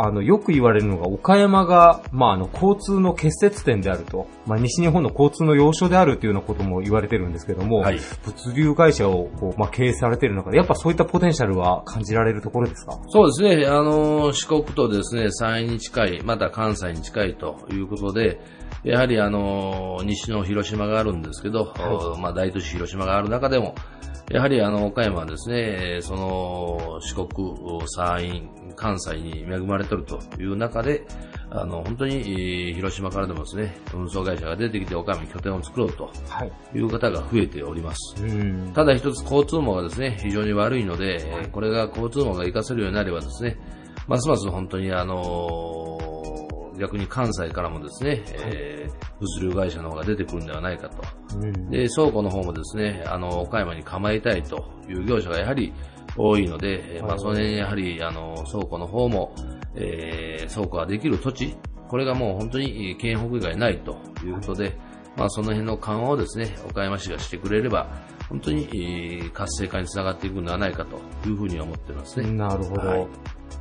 あの、よく言われるのが、岡山が、まあ、あの、交通の結節点であると、まあ、西日本の交通の要所であるというようなことも言われてるんですけども、はい。物流会社をこう、まあ、経営されている中で、やっぱそういったポテンシャルは感じられるところですか？そうですね、あの、四国とですね、山陰に近い、また関西に近いということで、やはりあの、西の広島があるんですけど、まあ大都市広島がある中でも、やはりあの、岡山はですね、その、四国、山陰、関西に恵まれてるという中で、あの、本当に、えー広島からでもですね、運送会社が出てきて岡山に拠点を作ろうとはい。いう方が増えております。うん。ただ一つ交通網がですね、非常に悪いので、えーこれが交通網が活かせるようになればですね、ますます本当にあのー逆に関西からもですね、えー物流会社の方が出てくるんではないかと。うん。で、倉庫の方もですね、あの、岡山に構えたいという業者がやはり多いので、えーまあ、その辺やはり、あの、倉庫の方も、えー倉庫ができる土地、これがもう本当に県北以外ないということで、まあ、その辺の緩和をですね、岡山市がしてくれれば、本当にえー活性化につながっていくのではないかというふうに思っていますね。なるほど。はい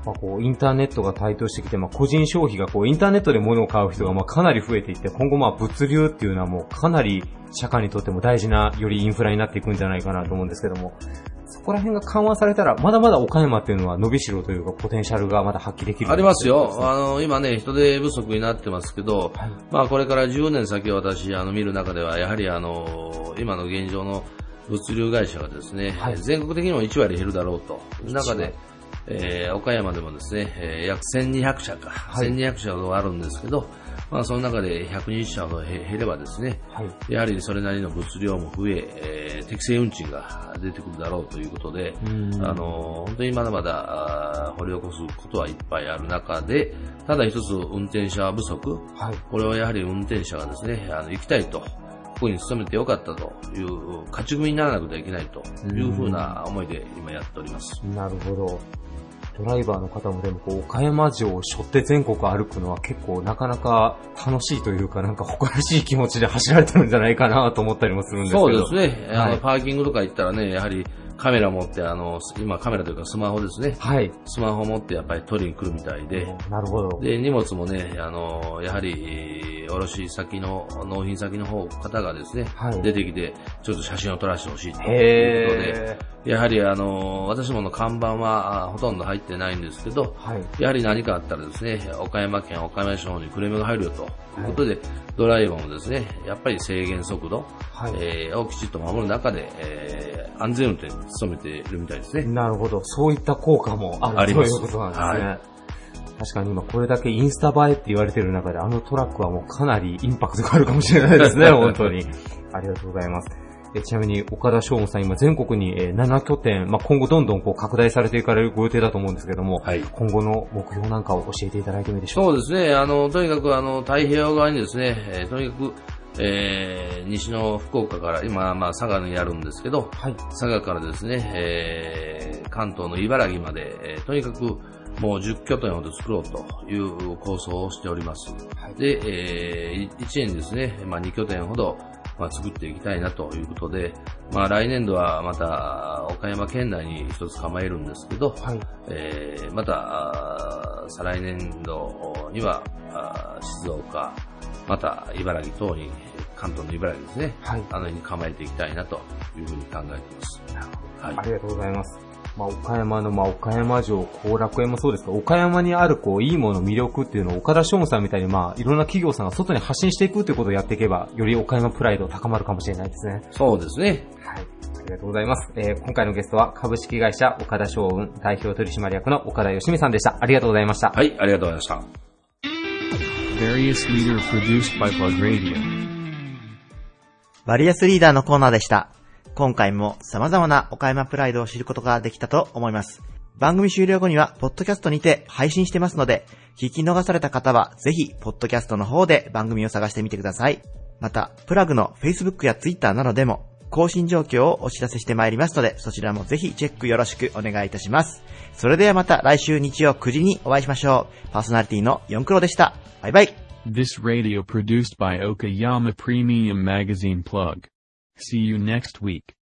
まあ、こうインターネットが台頭してきて、まあ、個人消費がこうインターネットで物を買う人がまあかなり増えていって、今後まあ物流っていうのはもうかなり社会にとっても大事な、よりインフラになっていくんじゃないかなと思うんですけども、そこら辺が緩和されたら、まだまだ岡山っていうのは伸びしろというか、ポテンシャルがまだ発揮できる。ありますよ。あの、今ね、人手不足になってますけど、はいまあこれから10年先私、あの、見る中では、やはりあの、今の現状の物流会社がですね、はい。全国的にも1割減るだろうと。中1で、えー岡山でもですね、えー約1200社か、い。1200社ほどあるんですけど、まあその中で120社ほど減減ればですね、はい。やはりそれなりの物量も増え、えー適正運賃が出てくるだろうということで、うん。あの、本当にまだまだ掘り起こすことはいっぱいある中で、ただ一つ運転者不足、はい。これはやはり運転者がですね、あの行きたいと、ここに勤めてよかったという、勝ち組にならなくてはいけないというふうな思いで今やっております。なるほど。ドライバーの方もでもこう、岡山城を背負って全国歩くのは結構なかなか楽しいというか、なんか誇らしい気持ちで走られてるんじゃないかなと思ったりもするんですけど。そうですね、あはいのパーキングとか行ったらね、やはりカメラ持って、あの、今カメラというかスマホですね、はい。スマホ持ってやっぱり取りに来るみたいで、なるほど。で、荷物もね、あの、やはり、えー卸先の、納品先の方、方がですね、はい出てきて、ちょっと写真を撮らせてほしいということで、へやはりあの、私どもの看板はあほとんど入ってないんですけど、ー。はい。やはり何かあったらですね、岡山県岡山市の方にクレームが入るよということで、ドライバーもですね、やっぱり制限速度、はいえーをきちっと守る中で、えー安全運転に努めているみたいですね。なるほど。そういった効果もあるありますということなんですね。はい確かに今これだけインスタ映えって言われてる中であのトラックはもうかなりインパクトがあるかもしれないですね、本当に。ありがとうございます。えちなみに岡田翔吾さん今全国にえー7拠点、まあ、今後どんどんこう拡大されていかれるご予定だと思うんですけども、はい今後の目標なんかを教えていただいてもいいでしょうか？そうですね。あの、とにかくあの、太平洋側にですね、えーとにかく、えー西の福岡から、今、まあ、佐賀にあるんですけど、はい。佐賀からですね、えー関東の茨城まで、えーとにかくもう10拠点ほど作ろうという構想をしております。で、え1年ですね、まあ、2拠点ほど、まあ、作っていきたいなということで、まあ、来年度はまた岡山県内に一つ構えるんですけど、はい。えーまた、再来年度には、静岡、また茨城等に、関東の茨城ですね、はいあの辺に構えていきたいなというふうに考えています。はいありがとうございます。まあ、岡山の、まあ、岡山城、後楽園もそうですが、岡山にある、こう、いいもの、魅力っていうのを、岡田翔吾さんみたいに、まあ、いろんな企業さんが外に発信していくっていうことをやっていけば、より岡山プライド高まるかもしれないですね。そうですね。はい。ありがとうございます。えー今回のゲストは、株式会社岡田翔雲代表取締役の岡田義美さんでした。ありがとうございました。はい、ありがとうございました。Various leader produced by Plug Radio. バリアスリーダーのコーナーでした。今回も様々な岡山プライドを知ることができたと思います。番組終了後には、ポッドキャストにて配信してますので、聞き逃された方は、ぜひ、ポッドキャストの方で番組を探してみてください。また、プラグの Facebook や Twitter などでも、更新状況をお知らせしてまいりますので、そちらもぜひチェックよろしくお願いいたします。それではまた来週日曜9時にお会いしましょう。パーソナリティの四クロでした。バイバイ。This radio produced by Okayama Premium Magazine Plug. See you next week.